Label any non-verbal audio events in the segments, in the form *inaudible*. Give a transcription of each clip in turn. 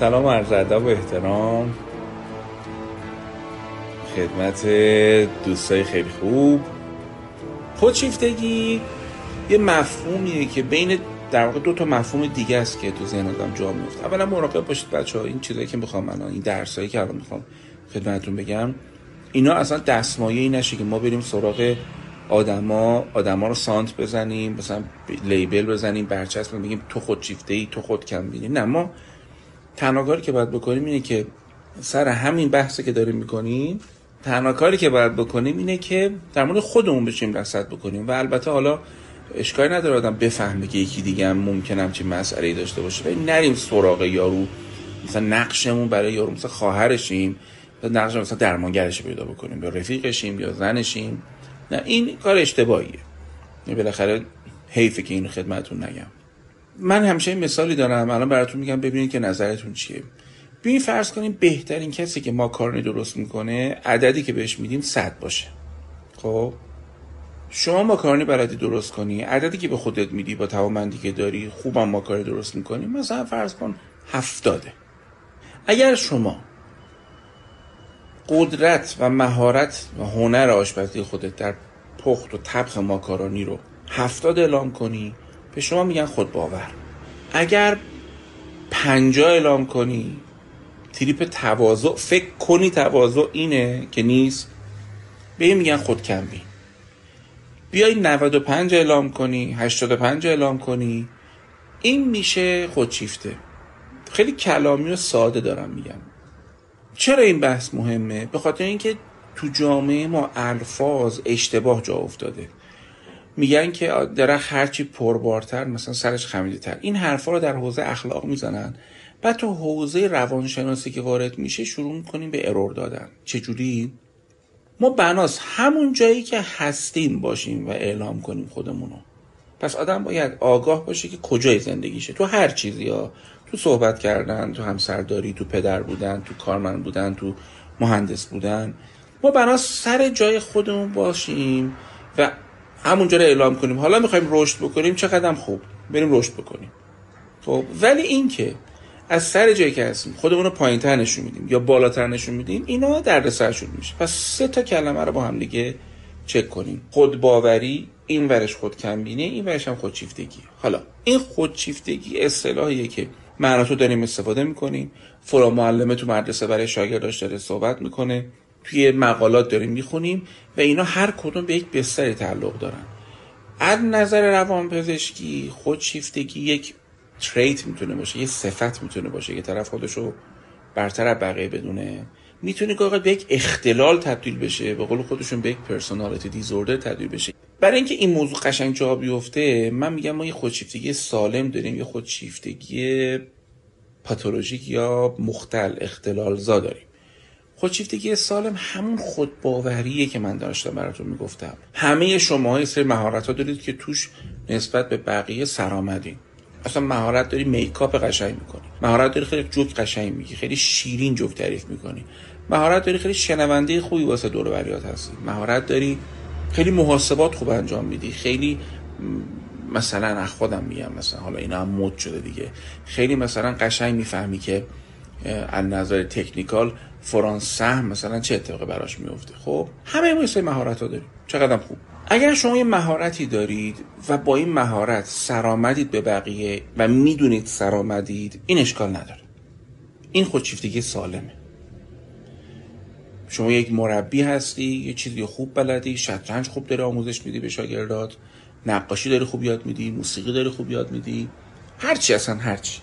سلام عرض ادب و احترام. خدمت دوستای خیلی خوب. خودشیفتگی یه مفهومیه که بین در واقع دو تا مفهوم دیگه است که تو ذهن آدم جا میفته. اولا مراقب باشید بچه ها این چیزایی که می‌خوام من این درسایی که الان می‌خوام خدمتتون بگم اینا اصلا دستمایه ای نشه که ما بریم سراغ آدما آدما رو سانت بزنیم مثلا لیبل بزنیم برچسب بگیم تو خودشیفته ای تو خود کم بینی. نه ما تنها کاری که باید بکنیم اینه که سر همین بحثی که داریم می‌کنیم تنها کاری که باید بکنیم اینه که در مورد خودمون بشیم رصد بکنیم. و البته حالا اشکالی نداره آدم بفهمه که یکی دیگه هم ممکنه همچین مسئله داشته باشه. ولی نریم سراغ یارو مثلا نقشمون برای یارو مثلا خواهرشیم نقش مثلا درمانگرش پیدا بکنیم یا رفیقشیم یا زنشیم. نه این کار اشتباهیه. بالاخره حیفه که اینو خدمتتون نگم. من همیشه مثالی دارم. الان براتون میگم ببینید که نظرتون چیه. ببین فرض کنیم بهترین کسی که ما کارنی درست می‌کنه عددی که بهش میدیم صد باشه. خب؟ شما ماکارونی بلدی درست کنی عددی که به خودت میدی با توانمندی که داری خوبم ماکارونی درست می‌کنی مثلا فرض کن هفتاده. اگر شما قدرت و مهارت و هنر آشپزی خودت در پخت و طبخ ماکارونی رو هفتاد اعلام کنی به شما میگن خود باور. اگر پنجا اعلام کنی تریپ تواضع فکر کنی تواضع اینه که نیست به این میگن خود کم بین بیای 95 اعلام کنی 85 اعلام کنی این میشه خودشیفته. خیلی کلامی و ساده دارم میگم. چرا این بحث مهمه؟ به خاطر اینکه تو جامعه ما الفاظ اشتباه جا افتاده. میگن که درخت هرچی پربارتر مثلا سرش خمیده تر این حرفا رو در حوزه اخلاق می‌زنن. بعد تو حوزه روانشناسی که وارد میشه شروع می‌کنیم به ارور دادن. چجوری؟ ما بناس همون جایی که هستیم باشیم و اعلام کنیم خودمونو. پس آدم باید آگاه باشه که کجای زندگیشه. تو هر چیزی ها. تو صحبت کردن تو همسرداری تو پدر بودن تو کارمند بودن تو مهندس بودن. ما بناس سر جای خودمون باشیم و همونجا رو اعلام کنیم. حالا می‌خوایم رشد بکنیم چقدر خوب. بریم رشد بکنیم. خب ولی این که از سر جایی که هستیم خودمون رو پایینتر نشون میدیم یا بالاتر نشون میدیم اینا دردسرشون میشه. پس سه تا کلمه رو با هم دیگه چک کنیم. خود باوری این ورش خود کمبینه این ورش هم خودشیفتگی حالا این خودشیفتگی اصطلاحیه که معناتو داریم استفاده می‌کنیم. فرا معلمه تو مدرسه برای شاگرداش داره صحبت می‌کنه. توی مقالات داریم می‌خونیم و اینا هر کدوم به یک بستری تعلق دارن. از نظر روانپزشکی خودشیفتگی یک تریت می‌تونه باشه یه صفت می‌تونه باشه که طرف خودشو برتر از بقیه بدونه. می‌تونه که به یک اختلال تبدیل بشه به قول خودشون به یک پرسونالیتی دیزوردر تبدیل بشه. برای اینکه این موضوع قشنگ جا بیفته من میگم ما یه خودشیفتگی سالم داریم یه خودشیفتگی پاتولوژیک یا مختل اختلال زا داریم. خودشیفتگی سالم همون خودباوریه که من داشتم براتون می‌گفتم. همه شما های سری مهارت ها دارید که توش نسبت به بقیه سرآمدین. اصلا مهارت داری میکاپ قشنگ می‌کنی. مهارت داری خیلی جوک قشنگ میگی خیلی شیرین جوک تعریف می‌کنی. مهارت داری خیلی شنونده خوبی واسه دور و هستی. مهارت داری خیلی محاسبات خوب انجام میدی. خیلی مثلا از خودم میگم مثلا حالا اینا هم مد شده دیگه. خیلی مثلا قشنگ می‌فهمی که از نظر تکنیکال فرانسه مثلا چه اتفاقی براش میفته؟ خب همه ما مهارت ها داریم. چقدر خوب. اگر شما یه مهارتی دارید و با این مهارت سرآمدید به بقیه و می‌دونید سرآمدید این اشکال نداره. این خودشیفتگی سالمه. شما یک مربی هستی یه چیزی خوب بلدی شطرنج خوب داری آموزش میدی به شاگردات نقاشی داری خوب یاد میدی موسیقی داری خوب یاد میدی. هرچی اصلا هرچی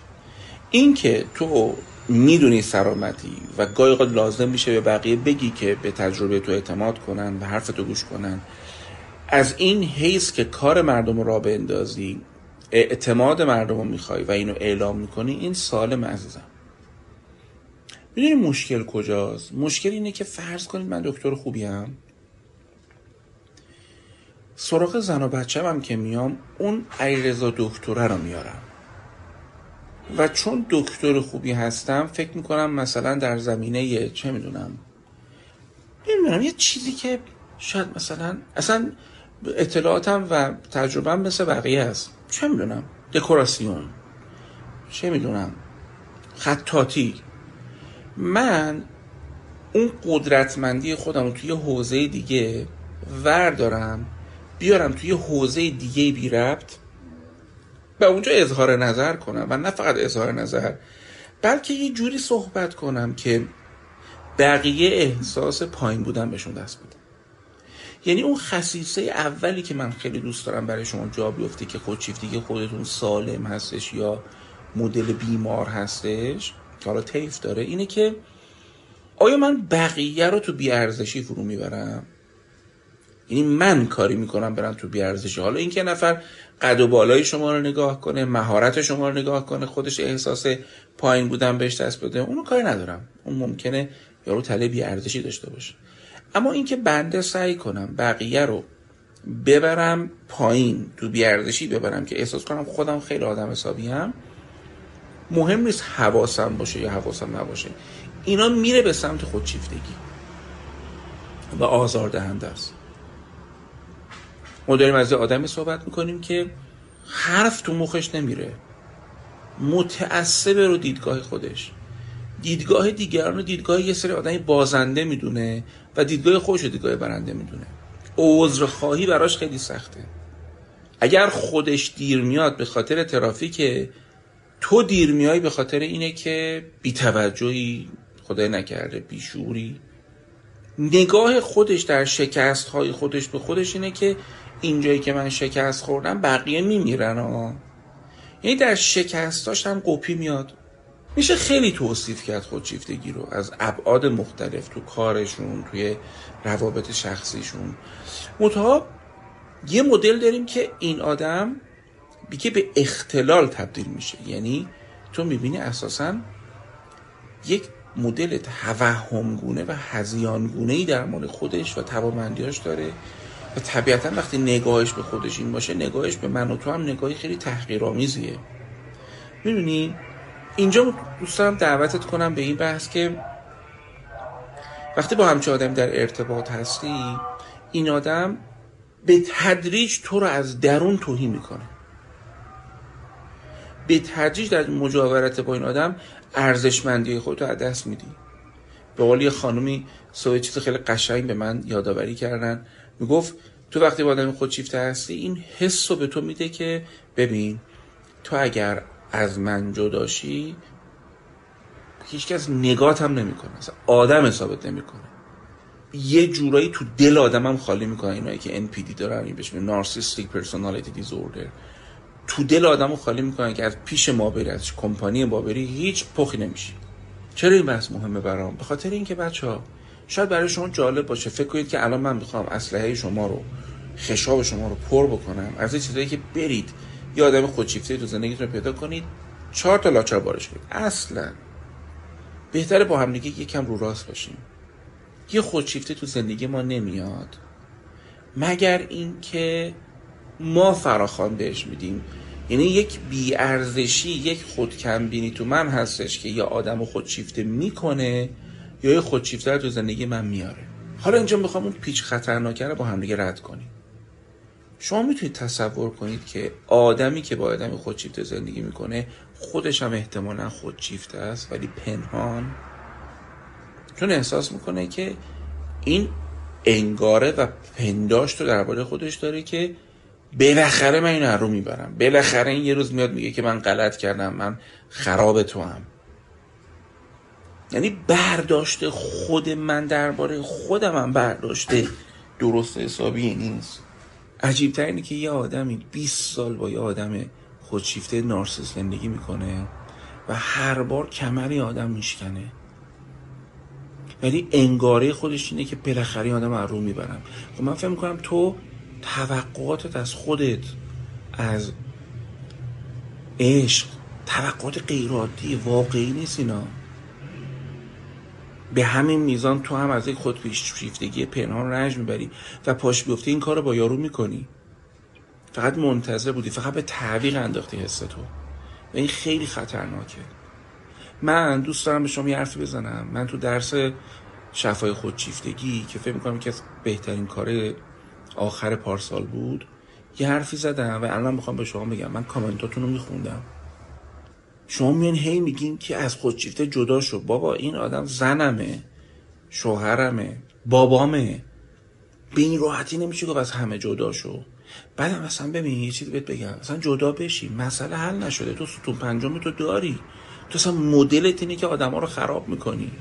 این که تو می‌دونی سرامتی و گاهی لازم میشه به بقیه بگی که به تجربه تو اعتماد کنن و حرف تو گوش کنن. از این حیث که کار مردم را بندازی اعتماد مردم رو می‌خوای و اینو اعلام می‌کنی این سالم عزیزم. می‌دونی مشکل کجاست؟ مشکل اینه که فرض کنید من دکتر خوبی هم سراغ زن و بچه هم که میام اون ایرزا دکتره رو میارم. و چون دکتر خوبی هستم فکر می‌کنم مثلا در زمینه چه می‌دونم؟ نمی‌دونم یه چیزی که شاید مثلا اصلا اطلاعاتم و تجربهم مثل بقیه هست چه می‌دونم؟ دکوراسیون. چه می‌دونم؟ خطاطی. من اون قدرتمندی خودم توی حوزه دیگه وردارم بیارم توی حوزه دیگه بی ربط به اونجا اظهار نظر کنم و نه فقط اظهار نظر بلکه یه جوری صحبت کنم که بقیه احساس پایین بودن بهشون دست بده. یعنی اون خصیصه اولی که من خیلی دوست دارم برای شما جا بیفته که خودشیفتی خودتون سالم هستش یا مدل بیمار هستش که حالا تیف داره اینه که آیا من بقیه رو تو بیارزشی فرو می‌برم؟ یعنی من کاری می‌کنم برم تو بیارزشی. حالا اینکه نفر قد و بالای شما رو نگاه کنه مهارت شما رو نگاه کنه خودش احساس پایین بودن بهش دست بده اونو کاری ندارم. اون ممکنه یارو تله بیارزشی داشته باشه. اما اینکه بنده سعی کنم بقیه رو ببرم پایین تو بیارزشی ببرم که احساس کنم خودم خیلی آدم حسابی هم مهم نیست حواسم باشه یا حواسم نباشه. اینا میره به سمت خودشیفتگی و آزار دهنده است. ما داریم از آدمی صحبت می‌کنیم که حرف تو مخش نمیره. متعصب رو دیدگاه خودش. دیدگاه دیگران رو دیدگاه یه سری آدمی بازنده می‌دونه و دیدگاه خودش رو دیدگاه برنده می‌دونه. خواهی براش خیلی سخته. اگر خودش دیر میاد به خاطر ترافیک تو دیر میای به خاطر اینه که بیتوجهی خدای نکرده بیشوری. نگاه خودش در شکست های خودش به خودش اینه که اینجایی که من شکست خوردم بقیه میمیرن ها یعنی در شکستاش هم قپی میاد. میشه خیلی توصیف کرد خودشیفتگی رو از ابعاد مختلف تو کارشون توی روابط شخصیشون. متها یه مدل داریم که این آدم بیگه به اختلال تبدیل میشه. یعنی تو می‌بینی اساسا یک مدل توهمگونه و هزیانگونه ای در مورد خودش و توامندیاش داره. و طبیعتا وقتی نگاهش به خودش این باشه نگاهش به من و تو هم نگاهی خیلی تحقیرآمیزیه. می‌دونی؟ اینجا دوست دارم دعوتت کنم به این بحث که وقتی با همچه آدم در ارتباط هستی این آدم به تدریج تو رو از درون توهی می‌کنه. به تدریج در مجاورت با این آدم ارزشمندی خودتو از دست میدی. به قول یه خانومی سوی چیز خیلی قشنگ به من یادآوری کردن. می‌گفت تو وقتی با آدم خودشیفته هستی این حس رو به تو میده که ببین تو اگر از من جداشی هیچکس نگات هم نمی‌کنه آدم حسابت نمی‌کنه. یه جورایی تو دل آدمم خالی می‌کنه اینایی که NPD دارن این بهش نارسیستیک پرسونالیتی دیزوردر تو دل آدمو خالی می‌کنن که از پیش ما بری از کمپانی ما بری هیچ پخی نمیشی. چرا این بحث مهمه برام؟ به خاطر اینکه بچه ها شاید برای شما جالب باشه. فکر کنید که الان من می‌خوام اسلحه شما رو خشاب شما رو پر بکنم. از این چیزایی که برید یه آدم خودشیفته تو زندگیتون رو پیدا کنید چهار تا لاچار بارش کنید. اصلا. بهتره با هم دیگه یکم رو راست باشیم. یه خودشیفته تو زندگی ما نمیاد. مگر اینکه ما فراخوان بهش میدیم. یعنی یک بیارزشی یک خودکمبینی تو من هستش که یه آدم خودشیفته می‌کنه. یا یه خودشیفته تو زندگی من میاره. حالا اینجا می‌خوام اون پیچ خطرناکه رو با هم دیگه رد کنیم. شما می‌تونید تصور کنید که آدمی که با آدمی خودشیفته زندگی می‌کنه خودش هم احتمالا خودشیفته است ولی پنهان چون احساس می‌کنه که این انگاره و پنداشت رو درباره خودش داره که بالاخره من این رو می‌برم. بالاخره این یه روز میاد میگه که من غلط کردم من خراب تو هم یعنی برداشت خود من درباره خودم هم برداشته. درست حسابی نیست. عجیب اینه که یه آدمی 20 سال با یه آدم خودشیفته نارسیس زندگی می‌کنه و هر بار کمری آدم میشکنه. ولی انگاره خودش اینه که بالاخره آدم رو می‌برم. خب من فکر می‌کنم تو توقعاتت از خودت از عشق توقعات غیرعادی واقعی نیست اینا. به همین میزان تو هم از یک خودپیشیفتگی پنهان رنج می‌بری و پاش بیفته این کار رو با یارو می‌کنی. فقط منتظر بودی فقط به تعویق انداختی حس تو. و این خیلی خطرناکه. من دوست دارم به شما یه حرفی بزنم. من تو درس شفای خودشیفتگی که فکر می‌کنم که از بهترین کار آخر پارسال بود یه حرفی زدم و الان می‌خوام به شما بگم. من کامنتاتون رو میخوندم. شما میان هی میگین که از خودشیفته جدا شو. بابا این آدم زنمه شوهرمه بابامه. به این راحتی نمیشه گفت از همه جدا شو. بعدم اصلا ببین یه چیزی بهت بگم. اصلا جدا بشی. مسئله حل نشده. تو ستون پنجم تو داری. تو اصلا مدلت اینه که آدما رو خراب می‌کنی.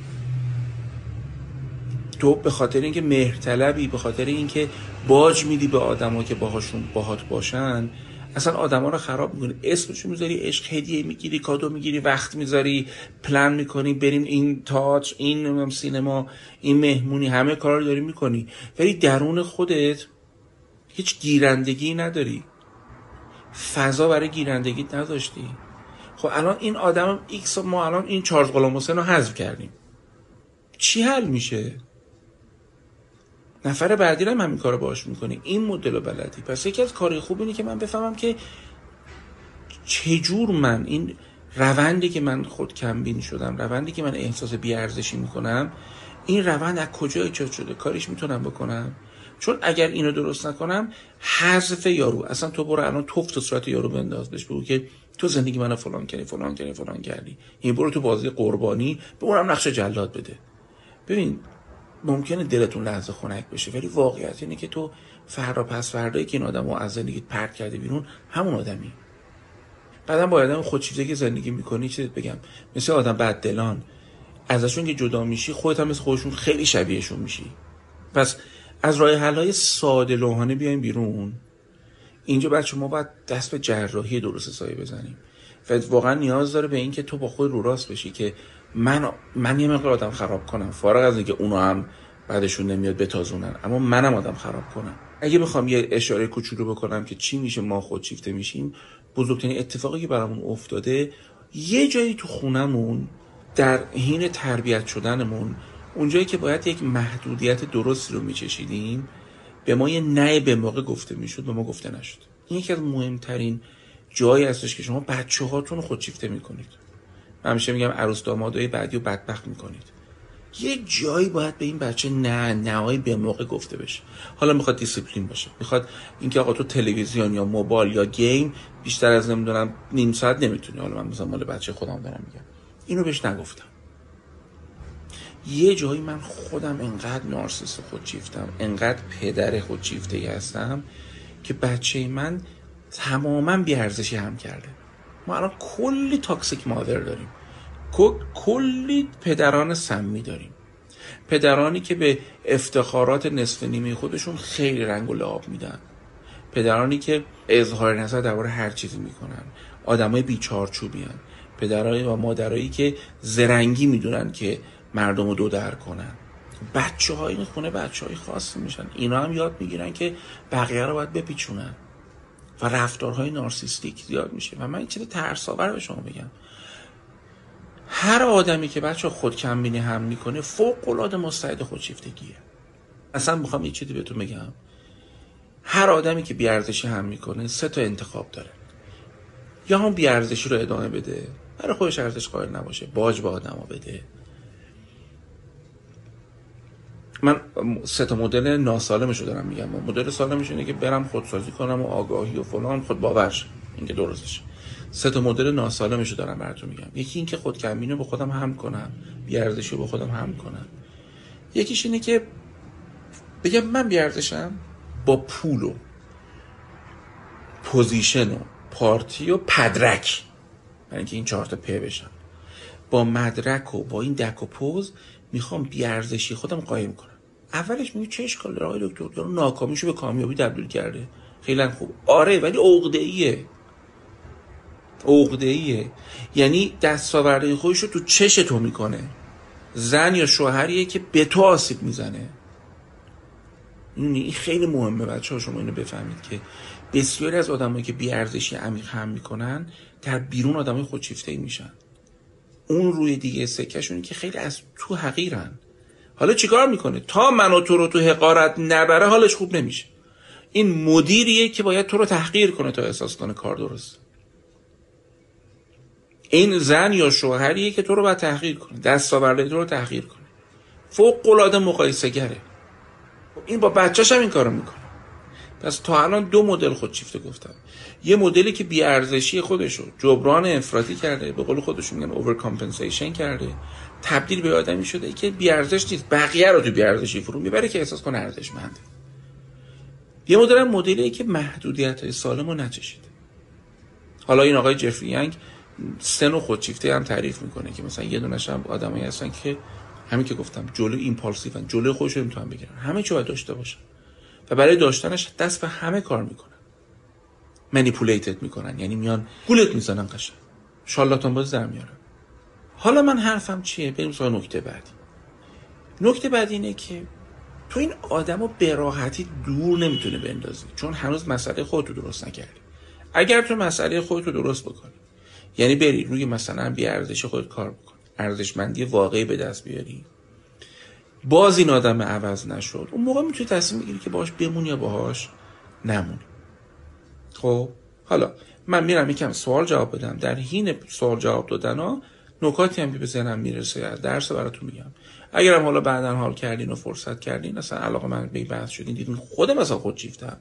تو به خاطر اینکه مهرطلبی به خاطر اینکه باج میدی به آدما که باهاشون باهات باشن اصلا آدما رو خراب می‌کنی. اسمشو می‌ذاری عشق هدیه می‌گیری کادو می‌گیری وقت می‌ذاری پلن می‌کنی بریم این تاچ این سینما این مهمونی همه کار رو داری می‌کنی. ولی درون خودت هیچ گیرندگی نداری. فضا برای گیرندگی نداشتی. خب الان این آدم X ما الان این چارلز غلام رو حذف کردیم. چی حل میشه؟ نفر بعدی هم همین کارو باش می‌کنی. این مدل بلدی. پس یکی از کارهای خوب اینه که من بفهمم که چجور من این روندی که من خود کمبین شدم روندی که من احساس بیارزشی می‌کنم این روند از کجا ایجاد شده؟ چیکارش می‌تونم بکنم؟ چون اگر اینو درست نکنم حذف یارو. اصلا تو برو الان توف تو صورت یارو بنداز. بهش بگو که تو زندگی منو فلان کردی فلان کردی فلان کردی. این برو تو بازی قربانی به اونم نقش جلاد بده. ببین ممکنه دلتون لحظه خنک بشه ولی واقعیت اینه که تو فردا پس فردایی که این آدمو از زندگی پرت کرده بیرون همون آدمی. بعدا با آدم خودشیفته که زندگی می‌کنی چیزت بگم مثل آدم بد دلان ازشون که جدا میشی خودت هم مثل خودشون خیلی شبیهشون میشی. پس از راه حل های ساده لوحانه بیایم بیرون. اینجا بچه ما باید دست به جراحی درست سایه بزنیم. و واقعا نیاز داره به اینکه تو با خود رو راست بشی که من من یه مقدار آدم خراب کنم. فارغ از اینکه اونو هم بعدشون نمیاد بتازونن. اما منم آدم خراب کنم. اگه می‌خوام یه اشاره کوچولو بکنم که چی میشه ما خودشیفته میشیم بزرگترین اتفاقی که برامون افتاده یه جایی تو خونمون در حین تربیت شدنمون اونجایی که باید یک محدودیت درستی رو میچشیدیم به ما یه نه به موقع گفته می‌شد به ما گفته نشد. این یکی از مهمترین جایی هستش که شما بچه هاتون خودشیفته می‌کنید. من همیشه میگم عروس دامادای بعدی رو بدبخت می‌کنید. یه جایی باید به این بچه نه نهایی به موقع گفته بشه. حالا می‌خواد دیسیپلین باشه. می‌خواد اینکه آقا تو تلویزیون یا موبایل یا game بیشتر از نمی‌دونم نیم ساعت نمی‌تونی. حالا من مثلا مال بچه خودم دارم میگم. اینو بهش نگفتم. یه جایی من خودم انقدر نارسیس خودشیفتم انقدر پدر خودشیفته هستم که بچه من تماما بیارزشی هم کرده. ما الان کلی تاکسیک مادر داریم. کلی پدران سمی داریم. پدرانی که به افتخارات نصف نیمه خودشون خیلی رنگ و لعاب میدن. پدرانی که اظهار نظر درباره هر چیزی می‌کنن. آدمای بیچارچوبی هن. پدرایی و مادرایی که زرنگی می‌دونن که مردم رو دو در کنن. بچه های این خونه بچه های خاصی میشن. اینا هم یاد می‌گیرن که بقیه رو باید بپیچونن. و رفتارهای نارسیستیک زیاد میشه. و من این چیز ترساور به شما بگم. هر آدمی که بچه خود کمبینی هم می‌کنه فوق العاده مستعد خودشیفتگیه. اصلا می‌خوام یه چیزی بهتون بگم. هر آدمی که بیارزشی هم می‌کنه سه تا انتخاب داره. یا هم بیارزشی رو ادامه بده. برای خودش ارزش قائل نباشه. باج به آدما بده. من سه تا مدل ناسالمشو دارم میگم. مدل سالمش اینه که برم خودسازی کنم و آگاهی و فلان. خود باورش. اینکه درستش. سه تا مدل ناسالمشو دارم براتون میگم. یکی اینکه خود کمینو به خودم هم کنم. بیارزشی به خودم هم کنم. یکیش اینه که بگم من بیارزشم با پول و position و پارتی و پدرک. برای اینکه این چهار تا پ بشم با مدرک و با این دک و پوز می‌خوام بیارزشی خودم قایم کنم. اولش میگه چه اشکال داره؟ آقای دکتر داره ناکامیشو به کامیابی تبدیل کرده. خیلی خوب. آره ولی عقده ایه عقده ایه یعنی دستاورده خودش رو تو چش تو می‌کنه. زن یا شوهریه که به تو آسیب می‌زنه. این خیلی مهمه بچه ها شما اینو بفهمید که بسیاری از آدمایی که بیارزشی عمیق هم می‌کنن در بیرون آدمای خودشیفته میشن. اون روی دیگه سکشونی که خیلی از تو حقیرن. حالا چیکار می‌کنه؟ تا من و تو رو تو حقارت نبره حالش خوب نمیشه. این مدیریه که باید تو رو تحقیر کنه تا احساس کنه کار درسته. این زن یا شوهریه که تو رو باید تحقیر کنه. دستاورد تو رو تحقیر کنه. فوق العاده مقایسه گره این با بچهش هم این کارو می‌کنه. پس تا الان دو مدل خودشیفته گفتم. یه مدلی که بیارزشی خودشو جبران افراطی کرده به قول خودشون میگن over compensation کرده تبدیل به آدمی شده که بیارزش نیست. بقیه رو تو بیارزشی فرو می‌بره که احساس کنه ارزشمنده. یه مدل مدلی که محدودیت های سالم رو نچشیده. حالا این آقای جفری ینگ سن و خودشیفته هم تعریف می‌کنه که مثلا یه دونش هم آدمایی هستن که همین که گفتم جلو ایمپالسیون جلو خودشون می‌تونن بگیرن. همه چی باید داشته باشن. و برای داشتنش دست به همه کار می‌کنن. منیپولیتد می‌کنن. یعنی میان گولت می‌زنن قشنگ. شالاتان باز در میارن. حالا من حرفم چیه؟ بریم سراغ نکته بعدی. نکته بعدی اینه که تو این آدم رو به راحتی دور نمی‌تونه بندازی چون هنوز مسئله خودتو درست نکردی. اگر تو مسئله خودتو درست بکنی یعنی بری روی مثلا بی ارزش خودت کار بکنی ارزشمندی واقعی به دست بیاری. باز این آدم عوض نشد. اون موقع می‌تونی تصمیم بگیری که باهاش بمونی یا باهاش نمونی. خب حالا من میرم یکم سوال جواب بدم. در حین سوال جواب دادن ها نکاتی هم که به ذهنم می‌رسه درس براتون میگم. اگرم حالا بعدا حال کردین و فرصت کردین اصلا علاقه من به بحث شدین دیدین خودم مثلا خودشیفتم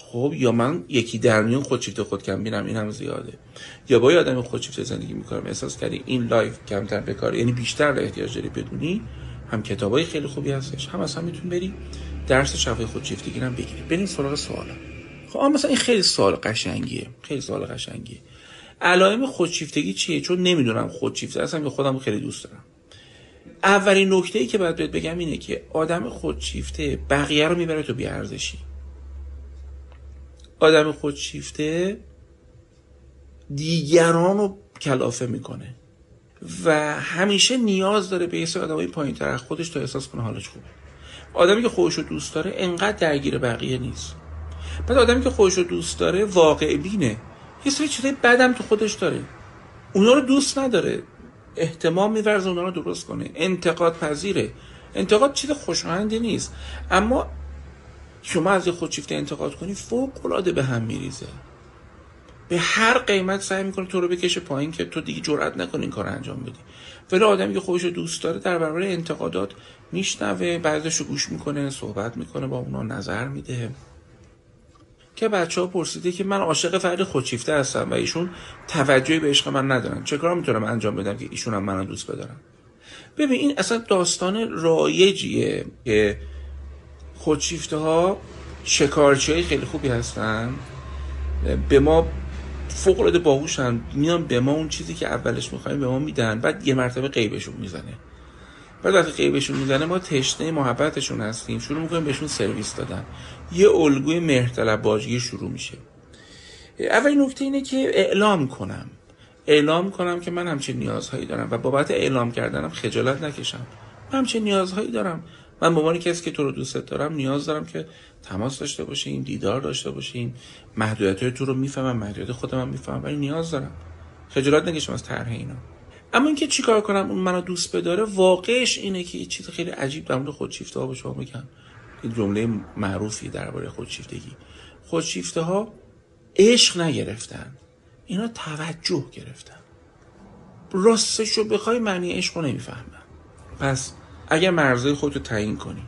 خب یا من یکی در میون خودشیفته خود کم بینم این هم زیاده. یا با آدم خودشیفته زندگی می‌کنم. احساس کردی این live کمتر بکار یعنی بیشتر احتیاج داری بدونی هم کتابای خیلی خوبی هستش هم اصلا می‌تونی بری درس شفای خودشیفتگی هم بگیری. بریم سراغ سوالا خب مثلا این خیلی سوال قشنگیه. خیلی سوال قشنگیه. علائم خودشیفتگی چیه؟ چون نمی‌دونم خودشیفته هستم که خودم خیلی دوست دارم. اولین نکته ای که باید بهت بگم اینه که آدم خودشیفته بقیه رو می‌بره تو بیارزشی. آدم خودشیفته دیگران رو کلافه می‌کنه. و همیشه نیاز داره به یه آدمای پایین تر خودش تا احساس کنه حالش خوبه. آدمی که خودش رو دوست داره انقدر درگیر بقیه نیست. بعد آدمی که خودش رو دوست داره واقع بینه. یه سری چیزای بدم تو خودش داره. اونا رو دوست نداره. احتمام میورزه اونا رو درست کنه. انتقاد پذیره انتقاد چیز خوشایندی نیست. اما شما از خودشیفته انتقاد کنی فوق العاده به هم میریزه. به هر قیمت سعی می‌کنه تو رو بکشه پایین که تو دیگه جرئت نکنی این کار انجام بدی. ولی آدمی که خودش دوست داره در برابر انتقادات میشنوه بعضش رو گوش می‌کنه صحبت می‌کنه با اونا نظر میده. که بچه ها پرسیده که من عاشق فرد خودشیفته هستم و ایشون توجهی به عشق من ندارن. چه کار می‌تونم انجام بدم که ایشون هم منو دوست بدارم ببین این اصلا داستان رایجیه که خودشیفته ها شکارچی خیلی خوبی هستن. به ما فوق العاده باهوشن. میان به ما اون چیزی که اولش می‌خوایم به ما میدن بعد یه مرتبه قیبشون می‌زنه. بعد وقتی قیبشون می‌زنه ما تشنه محبتشون هستیم. شروع می‌کنیم بهشون سرویس دادن. یه الگوی مهرطلب باجی شروع میشه. اولین نکته اینه که اعلام کنم. اعلام کنم که من همچین نیازهایی دارم و بابت اعلام کردنم خجالت نکشم. من همچین نیازهایی دارم. من به عنوان کسی که تو رو دوست دارم نیاز دارم که تماس داشته باشیم دیدار داشته باشیم محدودیت تو رو می‌فهمم محدودیت خودم هم می‌فهمم ولی نیاز دارم. خجالت نکشم از طرح اینا. اما اینکه چیکار کنم؟ اون منو دوست بداره واقعش اینه که یه چیز خیلی عجیب در مورد خودشیفته ها به شما میگم. این جمله معروفی درباره خودشیفتگی. خودشیفته ها عشق نگرفتن. اینا توجه گرفتن. راستش رو بخوای معنی عشق رو نمی‌فهمن. پس اگر مرزهای خودتو تعیین کنی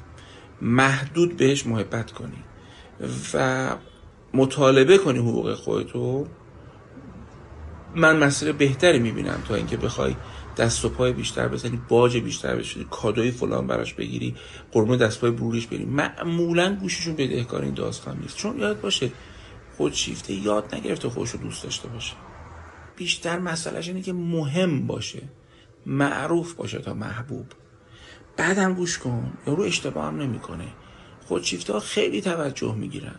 محدود بهش محبت کنی و مطالبه کنی حقوق خودتو من مسیر بهتری می‌بینم تا اینکه بخوای دست و پای بیشتر بزنی باج بیشتر بشی کادوی فلان براش بگیری قرمه دست پای بروریش بری. معمولا گوششون بدهکار این داستان نیست. چون یاد باشه خودشیفته یاد نگرفته خودش رو دوست داشته باشه. بیشتر مسئلهش اینه که مهم باشه معروف باشه تا محبوب. بعدم گوش کن. یارو اشتباه هم نمی‌کنه. خودشیفته ها خیلی توجه می‌گیرن.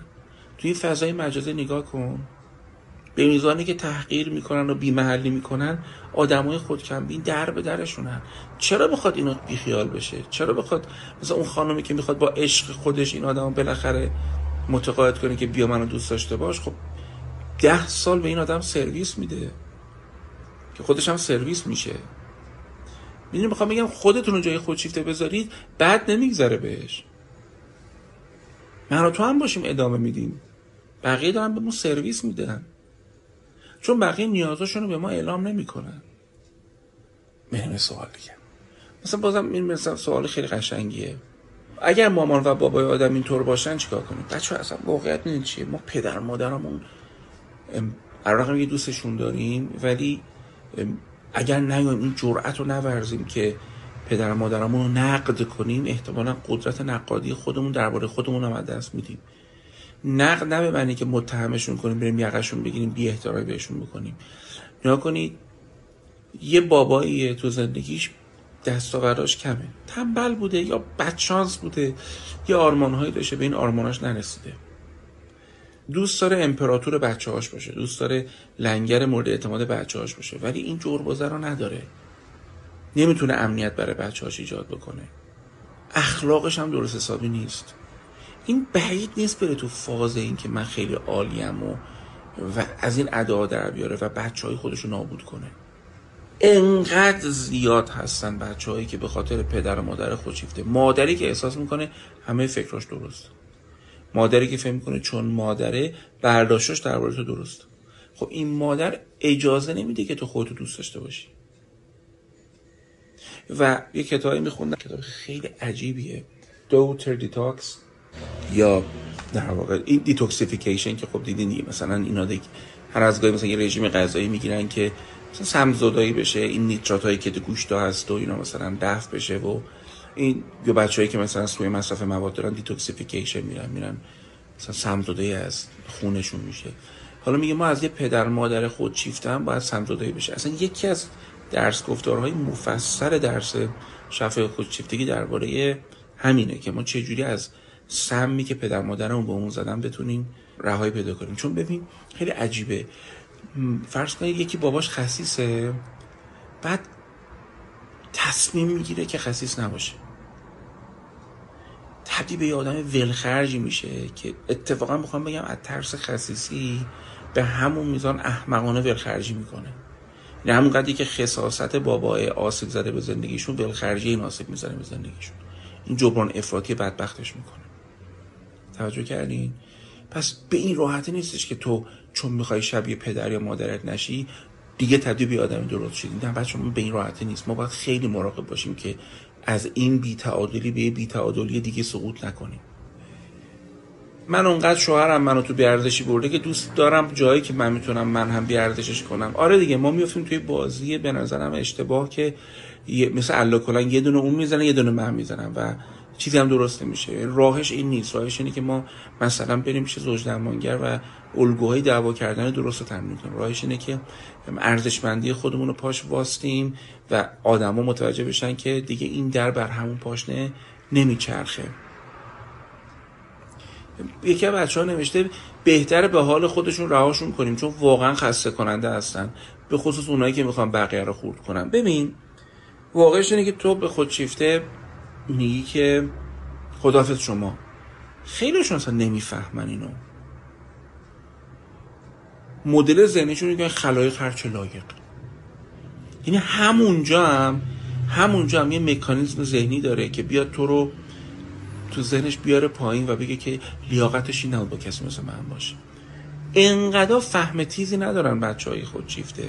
توی فضای مجازی نگاه کن. به میزانی که تحقیر می‌کنن و بیمحلی می‌کنن آدمای خودکمبین در به درشونن. چرا بخواد اینو بیخیال بشه؟ چرا بخواد مثلا اون خانمی که می‌خواد با عشق خودش این آدم بالاخره متقاعد کنه که بیا منو دوست داشته باش؟ خب ده سال به این آدم سرویس میده. که خودش هم سرویس میشه. می‌دونی می‌خوام بگم خودتون رو جای خودشیفته بذارید بعد نمیگذره بهش. من تو هم باشیم ادامه میدیم. بقیه دارن به ما سرویس میدن. چون بقیه نیازاشون رو به ما اعلام نمی‌کنن. بریم سوال دیگه. مثلا بازم این مثلا سوال خیلی قشنگیه. اگر مامان و بابای آدم اینطور باشن چیکار کنیم؟ بچه اصلا واقعیت این چیه؟ ما پدر مادرمون رقم یه دوستشون داریم ولی اگر نیایم این جرأت رو نورزیم که پدر مادرمون رو نقد کنیم احتمالا قدرت نقادی خودمون درباره خودمون هم دست میدیم. نقد نه به که متهمشون کنیم بریم یقشون بگیریم بی احترامی بهشون بکنیم. نیا کنید یه بابایی تو زندگیش دستاورداش کمه. تنبل بوده یا بدشانس بوده یا آرمانهایی داشته به این آرماناش نرسیده. دوست داره امپراتور بچه هاش باشه دوست داره لنگر مورد اعتماد بچه هاش باشه ولی این جربازه رو نداره. نمی‌تونه امنیت برای بچه هاش ایجاد بکنه. اخلاقش هم درست حسابی نیست. این بعید نیست بره تو فاز این که من خیلی عالیم و, و از این ادا در بیاره و بچه های خودشو نابود کنه. انقدر زیاد هستن بچه هایی که به خاطر پدر و مادر خودشیفته. مادری که احساس می‌کنه همه فکراش درست. مادری که فکر می‌کنه چون مادره برداشتش درباره تو درسته. خب این مادر اجازه نمیده که تو خودتو دوست داشته باشی. و یه کتابی میخوندم کتاب خیلی عجیبیه. Daughter Detox یا در واقع این detoxification که خب دیدین مثلا اینا دیگه هر از گاهی مثلا یه رژیم غذایی می‌گیرن که مثلا سمزدایی بشه این نیترات هایی که تو گوشت هست و اینا مثلا دفع بشه و این یا بچه‌ای که مثلا سوء مصرف مواد دارن detoxification میرن میرن مثلا سمزدایی از خونشون میشه. حالا میگه ما از یه پدر مادر خودشیفته باید سمزدایی بشه. اصلا یکی از درس گفتارهای مفصل درس شفای خودشیفتگی درباره همینه که ما چه جوری از سمی که پدر مادرمون بهمون زدن بتونیم رهایی پیدا کنیم. چون ببین خیلی عجیبه. فرض کنید یکی باباش خسیسه بعد تصمیم می‌گیره که خسیس نباشه. تبدیل به یه آدم ولخرجی میشه که اتفاقا می‌خوام بگم از ترس خسیسی به همون میزان احمقانه ولخرجی می‌کنه. یعنی همون قدری که خصاصت بابای آسیب زده به زندگیشون ولخرجی این آسیب می‌زنه به زندگیشون. این جبران افراطی بدبختش می‌کنه. توجه کردین؟ پس به این راحتی نیستش که تو چون می‌خوای شبیه پدر یا مادرت نشی دیگه تبدیل به آدم درست شدی. نه بچه به این راحتی نیست. ما باید خیلی مراقب باشیم که از این بیتعادلی به بیتعادلی دیگه سقوط نکنیم. من اونقدر شوهرم منو تو بیارزشی برده که دوست دارم جایی که من می‌تونم من هم بیارزشش کنم. آره دیگه ما میفتیم توی بازی به نظرم اشتباه که مثل الله کلان یه دونه اون می‌زنه یه دونه من می‌زنم و چیزی هم درست نمیشه. راهش این نیست. راهش اینه که ما مثلا بریم پیش زوج درمانگر و الگوهای دعوا کردن درست رو تمرین کنیم. راهش اینه که ارزشمندی خودمون رو پاش واستیم و آدما متوجه بشن که دیگه این در بر همون پاشنه نمیچرخه. یکی از بچه ها نوشته بهتره به حال خودشون رهاشون کنیم چون واقعا خسته کننده هستن. به خصوص اونایی که می‌خوان بقیه رو خورد کنن. ببین واقعش اینه که تو به خود شیفته میگی که خدافز شما. خیلیشون اصلا نمی‌فهمن اینو. مدل ذهنیشون که خلایق هرچه لایق. یعنی همونجا هم همونجا هم یه مکانیزم ذهنی داره که بیاد تو رو تو ذهنش بیاره پایین و بگه که لیاقتش این با کسی مثل من باشه. انقدر فهم تیزی ندارن بچه های خود چیفته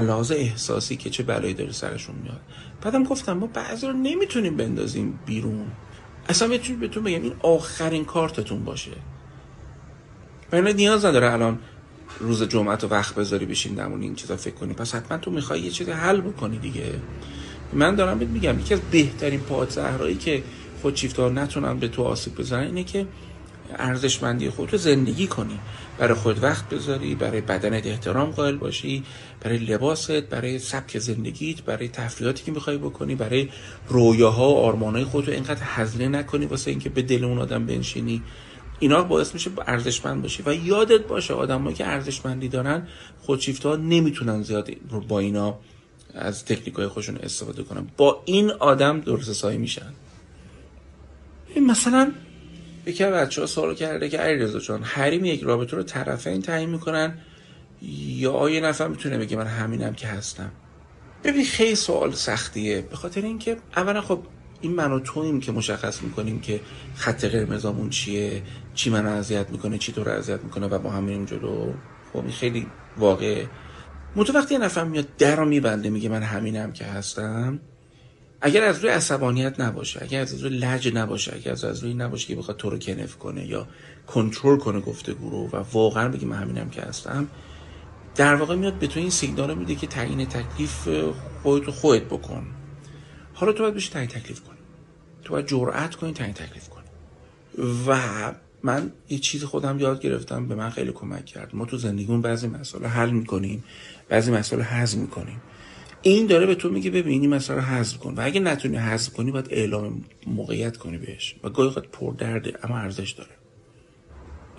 لحاظ احساسی که چه بلایی داره سرشون میاد. بعدم گفتم ما بعضی رو نمی‌تونیم بندازیم بیرون. اصلا می‌تونیم بهتون بگم این آخرین کارتتون باشه. و نیاز نداره الان روز جمعه تو وقت بذاری بشین دمون این چیزا فکر کنی. پس حتما تو می‌خوای یه چیزی حل بکنی دیگه. من دارم بهت میگم یکی از بهترین پادزهرهایی که خودشیفتار نتونن به تو آسیب بزنن اینه که ارزشمندی خود رو زندگی کنی. برای خود وقت بذاری برای بدنت احترام قائل باشی برای لباست برای سبک زندگیت برای تفریحاتی که می‌خوای بکنی برای رویاها و آرمانهای خودت رو اینقدر هزینه نکنی واسه اینکه به دل اون آدم بنشینی. اینا باعث میشه ارزشمند باشی و یادت باشه آدمایی که ارزشمندی دارن خودشیفته نمی‌تونن زیاد با اینا از تکنیک های خودشون استفاده کنن. با این آدم درست سایی میشن. مثلا یکی بچه ها سوال کرده که رضا جان حریم یک رابطه رو طرفین تعیین می‌کنن یا یه نفر می‌تونه بگه من همینم که هستم؟ ببین خیلی سوال سختیه. به خاطر اینکه اولا خب این من و که مشخص می‌کنیم که خط قرمزامون چیه چی من اذیت می‌کنه چی تو رو اذیت می‌کنه و با همین جلو. خب این خیلی واقعه. متو وقتی یه نفر میاد در رو میبنده میگه من همینم که هستم. اگر از روی عصبانیت نباشه اگر از روی لج نباشه اگر از روی نباشه که بخواد تو رو کنف کنه یا کنترل کنه گفتگو رو و واقعا بگی من همینم که هستم در واقع میاد به تو این سیگنال میده که تعیین تکلیف خودت خودت بکن. حالا تو باید بشی تعیین تکلیف کنی. تو باید جرأت کنی تعیین تکلیف کنی. و من یه چیز خودم یاد گرفتم به من خیلی کمک کرد. ما تو زندگیمون بعضی مسائل حل می‌کنیم بعضی مسائل حذف می‌کنیم. این داره به تو میگه ببینی مسائل حذف کن و اگه نتونی حذف کنی باید اعلام موقعیت کنی بهش و گاهی وقت پر درده اما ارزش داره.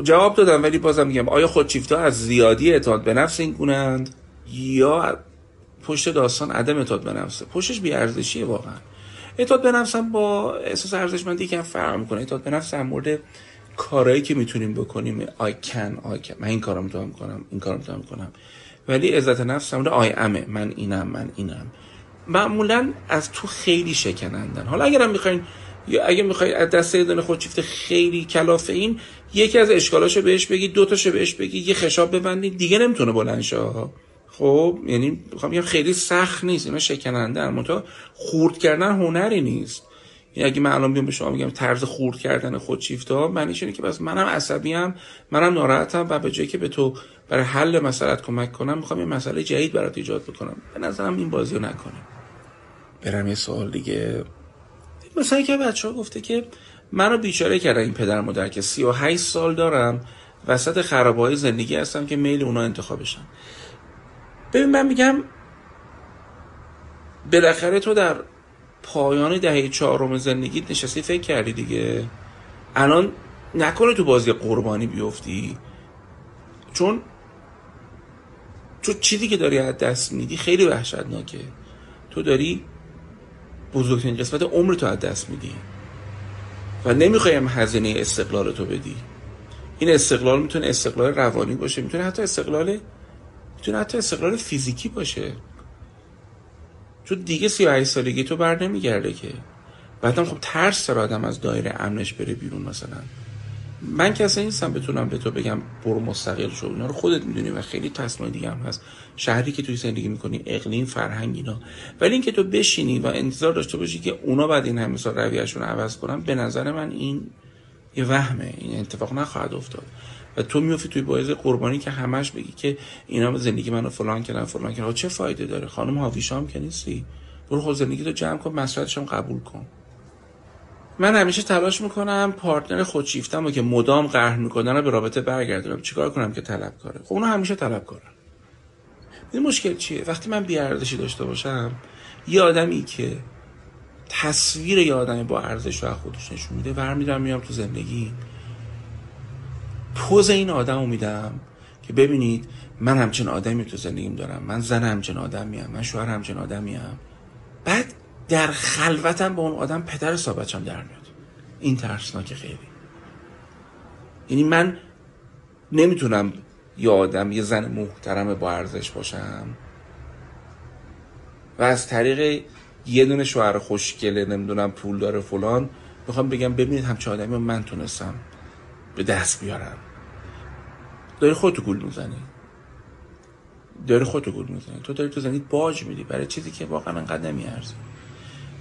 جواب دادم ولی بازم میگم آیا خودشیفتا از زیادی اعتماد به نفس این گونند یا پشت داستان عدم اعتماد به نفسه پشتش بی ارزشیه واقعا. اعتماد به نفسم با احساس ارزشمندی که فرق می‌کنه. اعتماد به نفس در مورد کارهایی که می‌تونیم بکنیم I can I can. من این کارو می‌تونم کنم این کارو می‌تونم کنم ولی عزت نفس مورد I am من اینم من اینم. معمولا از تو خیلی شکنندن. حالا اگرم می‌خواین یا اگه می‌خوای از دست دونه خودشیفته خیلی کلافه این یکی از اشکالاشو بهش بگی دو تاشو بهش بگی یه خشاب ببندی دیگه نمی‌تونه بلند شه. خب یعنی می‌خوام بگم خیلی سخت نیست. اینا شکننده اما خورد کردن هنری نیست. یعنی اگه من الان بیام به شما میگم طرز خورد کردن خودشیفته ها معنیش اینه که بس منم عصبی هم منم ناراحتم و به جایی که به تو برای حل مسئله کمک کنم می‌خوام یه مسئله جدید برات ایجاد بکنم. به نظرم این بازی رو نکنیم برم یه سوال دیگه. مثلا که بچه ها گفته که منو بیچاره کردن این پدر مادر که 38 سال دارم وسط خرابه های زندگی هستم که میل اونا انتخابشن ببین من میگم بالاخره تو در پایان دهه چهارم زندگی نشستی فکر کردی دیگه. الان نکنه تو بازی قربانی بیفتی. چون تو چیزی که داری از دست میدی خیلی وحشتناکه. تو داری بزرگترین قسمت عمر تو از دست میدی. و نمی‌خوایم هزینه استقلال تو بدی. این استقلال می‌تونه استقلال روانی باشه می‌تونه حتی استقلال می‌تونه حتی استقلال فیزیکی باشه. چون دیگه 38 سالگی تو بر نمیگرده که. بعدم خب ترس داره آدم از دایره امنش بره بیرون مثلا. من کسی نیستم بتونم به تو بگم برو مستقل شو اینا رو خودت می‌دونی و خیلی تصمیم دیگه هم هست. شهری که توی زندگی می‌کنی اقلیم فرهنگ اینا. ولی اینکه تو بشینی و انتظار داشته باشی که اونا بعد این همه سال رویهشون عوض کنن به نظر من این یه وهمه این اتفاق نخواهد افتاد. و تو میوفی توی باعث قربانی که همش بگی که اینا زندگی منو فلان کردن فلان کردن. چه فایده داره؟ خانم هاویشام که نیستی؟ برو خود زندگی تو جمع کن مسئولیتش قبول کن. من همیشه تلاش می‌کنم پارتنر خودشیفتم و که مدام قهر می‌کنن به رابطه برگردونم. چیکار کنم که طلب کاره خب اونا همیشه طلب کارن. این مشکل چیه؟ وقتی من بیاردشی داشته باشم یه آدمی که تصویر یه آدمی با ارزش و خودش نشون میده برمیدارم میام تو زندگی پوز این آدم رو میدم که ببینید من همچین آدمی تو زندگیم دارم. من زن همچین آدمیم من شوهر همچین آدمیم. بعد در خلوتم با اون آدم پدر حساب در میاد. این ترسناک خیلی. یعنی من نمی‌تونم یه آدم یه زن محترم با ارزش باشم. و از طریق یه دونه شوهر خوشگله نمی‌دونم پول داره فلان می‌خوام بگم ببینید همچه آدمی من تونستم به دست بیارم. داری خودتو گول می‌زنی. داری خودتو گول می‌زنی. تو داری تو زنی باج میدی. برای چیزی که واقعا انقدر نمیارزی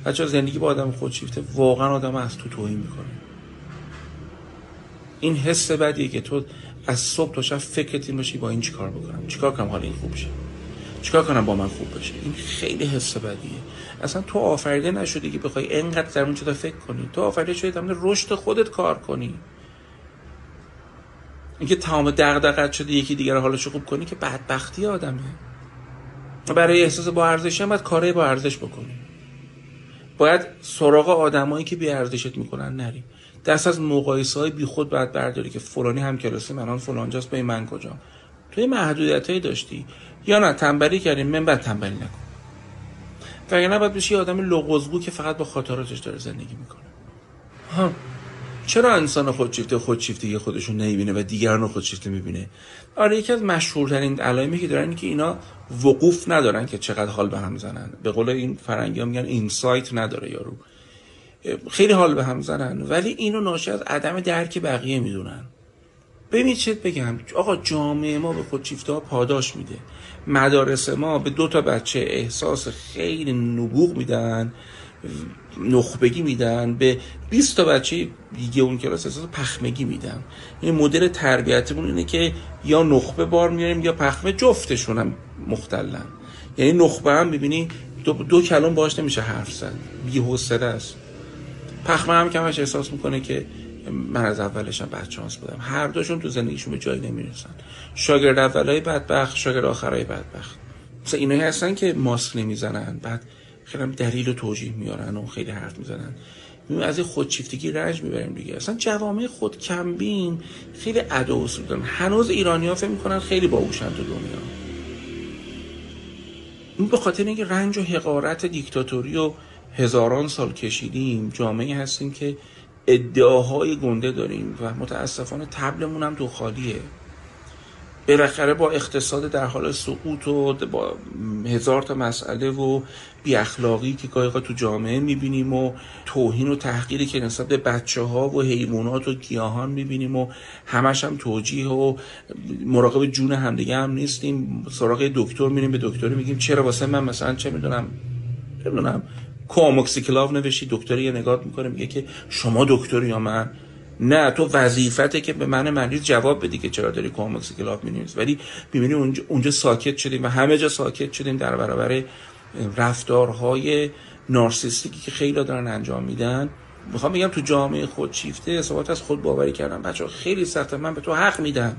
بچه زندگی با آدم خودشیفته. واقعا آدم از تو توهین می‌کنه. این حس بدیه که تو از صبح تا شب فکرت این باشی با این چیکار بکنم. چیکار کنم حال این خوب شه چیکار کنم با من خوب بشه؟ این خیلی حس بدیه. اصلا تو آفریده نشدی که بخوای انقدر در اون فکر کنی. تو آفریده شدی در رشد خودت کار کنی. اینکه تمام دغدغت شده یکی دیگر حالش خوب کنی که بدبختی آدمه. برای احساس با ارزشی هم باید کارهای با ارزش بکنی. باید سراغ آدمایی که بی ارزشت می‌کنن نری دست از مقایسه های بی خود باید برداری که فلانی هم کلاسی منان فلانجاست به من کجا. توی محدودیت هایی داشتی. یا نه تنبلی کردیم من بعد تنبلی نکن. وگرنه باید بشی آدم لغزگو که فقط با خاطراتش داره زندگی می‌کنه. ها چرا انسان خودشیفته خودشیفتگی خودشون نمی‌بینه و دیگران رو خودشیفته می‌بینه؟ آره یکی از مشهورترین علائمی که دارن که اینا وقوف ندارن که چقدر حال به هم زنن. به قول این فرنگی ها میگن اینسایت نداره یارو. خیلی حال به هم زنن ولی اینو ناشی از عدم درک بقیه می‌دونن. ببینید چه بگم. آقا جامعه ما به خودشیفته ها پاداش میده. مدارس ما به دو تا بچه احساس خیلی نبوغ میدن. نخبگی میدن به 20 تا بچه دیگه اون کلاس احساس پخمگی میدن. این مدل تربیتمون اینه که یا نخبه بار میاریم یا پخمه جفتشون هم مختلن. یعنی نخبه هم ببینی دو, دو کلام باش نمیشه حرف زد. بی حوصله است. پخمه هم کمش احساس می‌کنه که من از اولشم بعد چانس بودم. هر دوشون تو زندگیشون به جایی نمی‌رسن. شاگرد اولای بدبخت شاگرد آخرای بدبخت. مثلا اینایی هستن که ماسک نمی‌زنن بعد خیلی دلیل و توجیه میارن و خیلی حرف می‌زنن. از این خودشیفتگی رنج می‌بریم دیگه. اصلا جوامع خود کمبین خیلی ادا دارن. هنوز ایرانی ها فکر می‌کنن خیلی باهوشن تو دنیا. این به خاطر اینکه رنج و حقارت دیکتاتوری و هزاران سال کشیدیم جامعه هستیم که ادعاهای گنده داریم و متاسفانه تبلمون هم تو خالیه. بالاخره با اقتصاد در حال سقوط و با هزار تا مسئله و بی اخلاقی که گاهی تو جامعه می‌بینیم و توهین و تحقیری که نسبت به بچه ها و حیوانات و گیاهان می‌بینیم و همش هم توجیه و مراقب جون همدیگه هم نیستیم. سراغ دکتر میریم به دکتر میگیم چرا واسه من مثلا چه می‌دونم نمی‌دونم کوموکسیکلاو نوشی. دکتر یه نگاه می‌کنه میگه که شما دکتر یا من؟ نه تو وظیفته که به من مریض جواب بدی که چرا داری کوآموکسی‌کلاو می‌نویسی ولی می‌بینی اونجا, اونجا ساکت شدیم و همه جا ساکت شدیم در برابر رفتارهای narcissistic ی که خیلی دارن انجام میدن. می‌خوام بگم تو جامعه خودشیفته اصابات از خود باوری کردن. بچه خیلی سخته من به تو حق میدم.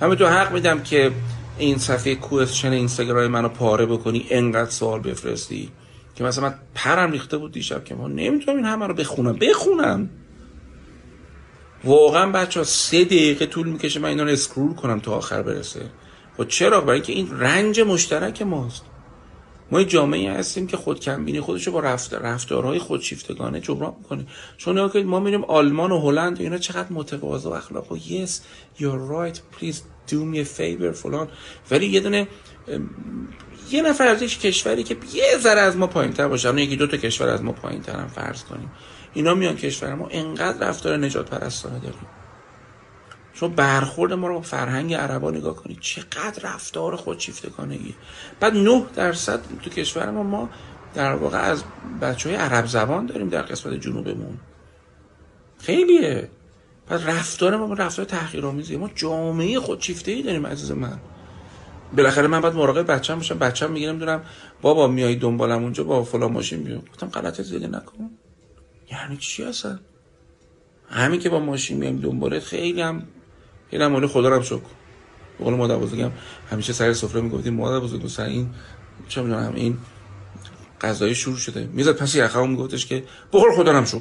همه تو حق میدم که این صفحه question اینستاگرام منو پاره بکنی انقدر سوال بفرستی. که مثلا من پرم ریخته بود دیشب که ما نمی‌تونم این همه رو بخونم. بخونم. واقعا بچه ها سه دقیقه طول می‌کشه من اینا رو اسکرول کنم تا آخر برسه. خب چرا؟ برای اینکه این رنج مشترک ماست. ما جامعه هستیم که خود کمبینی خودش رو با رفتار رفتارهای خودشیفتگانه جبران می‌کنه. چون که ما میریم آلمان و هلند اینا چقدر متواضع و اخلاق و yes you're right. Please do me a favor فلان. ولی یه دونه یه نفر از کشوری که یه ذره از ما پایین تر باشه یکی دو تا کشور از ما پایین تر هم فرض کنیم. اینا میان کشور ما انقدر رفتار نجات پرستانه داریم شما برخورد ما رو با فرهنگ عربا نگاه کنید. چقدر رفتار خودشیفتگانگی بعد 9 درصد تو کشور ما ما در واقع از بچه های عرب زبان داریم در قسمت جنوبمون. خیلیه. پس رفتار ما رفتار تحقیرآمیزیه ما جامعه خودشیفته ای داریم عزیز من. بالاخره من بعد مراقب بچه‌م باشم. بچه‌م می‌گیرم دونم بابا میای دنبالم اونجا با فلان ماشین بیام گفتم غلط زیادی نکن. یعنی چی اصلا؟ همین که با ماشین میام دنبالت خیلی هم خیلی هم خدا رو شکر. به قول مادر بزرگم همیشه سر سفره می‌گفتیم مادر بزرگ سر این چه می‌دونم این غذای شروع شده. می‌زد پس یخم میگفتش که بخور خدا رو شکر.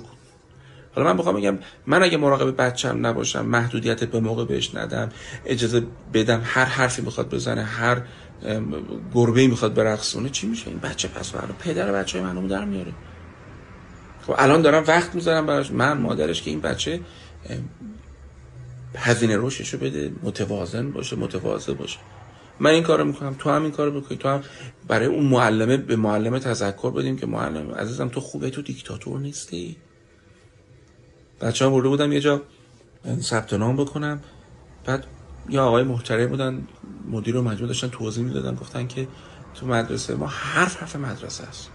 حالا من بخوام بگم من اگه مراقب بچم نباشم محدودیت به موقع بهش ندم اجازه بدم هر حرفی می‌خواد بزنه هر گربه می‌خواد برقصونه چی میشه این بچه؟ پس برای پدر بچه منو در میاره. خب الان دارم وقت می‌ذارم براش. من مادرش که این بچه هزینه روششو بده متوازن باشه متواضع باشه. من این کارو می‌کنم تو هم این کارو می‌کنی تو هم برای اون معلمه به معلمه تذکر بدیم که معلم عزیزم تو خوبه تو دیکتاتور نیستی. بچه ها برده بودم یه جا ثبت نام بکنم. بعد یا آقای محترم بودن مدیر و مجموع داشتن توضیح می‌دادن گفتن که تو مدرسه ما حرف حرف مدرسه است.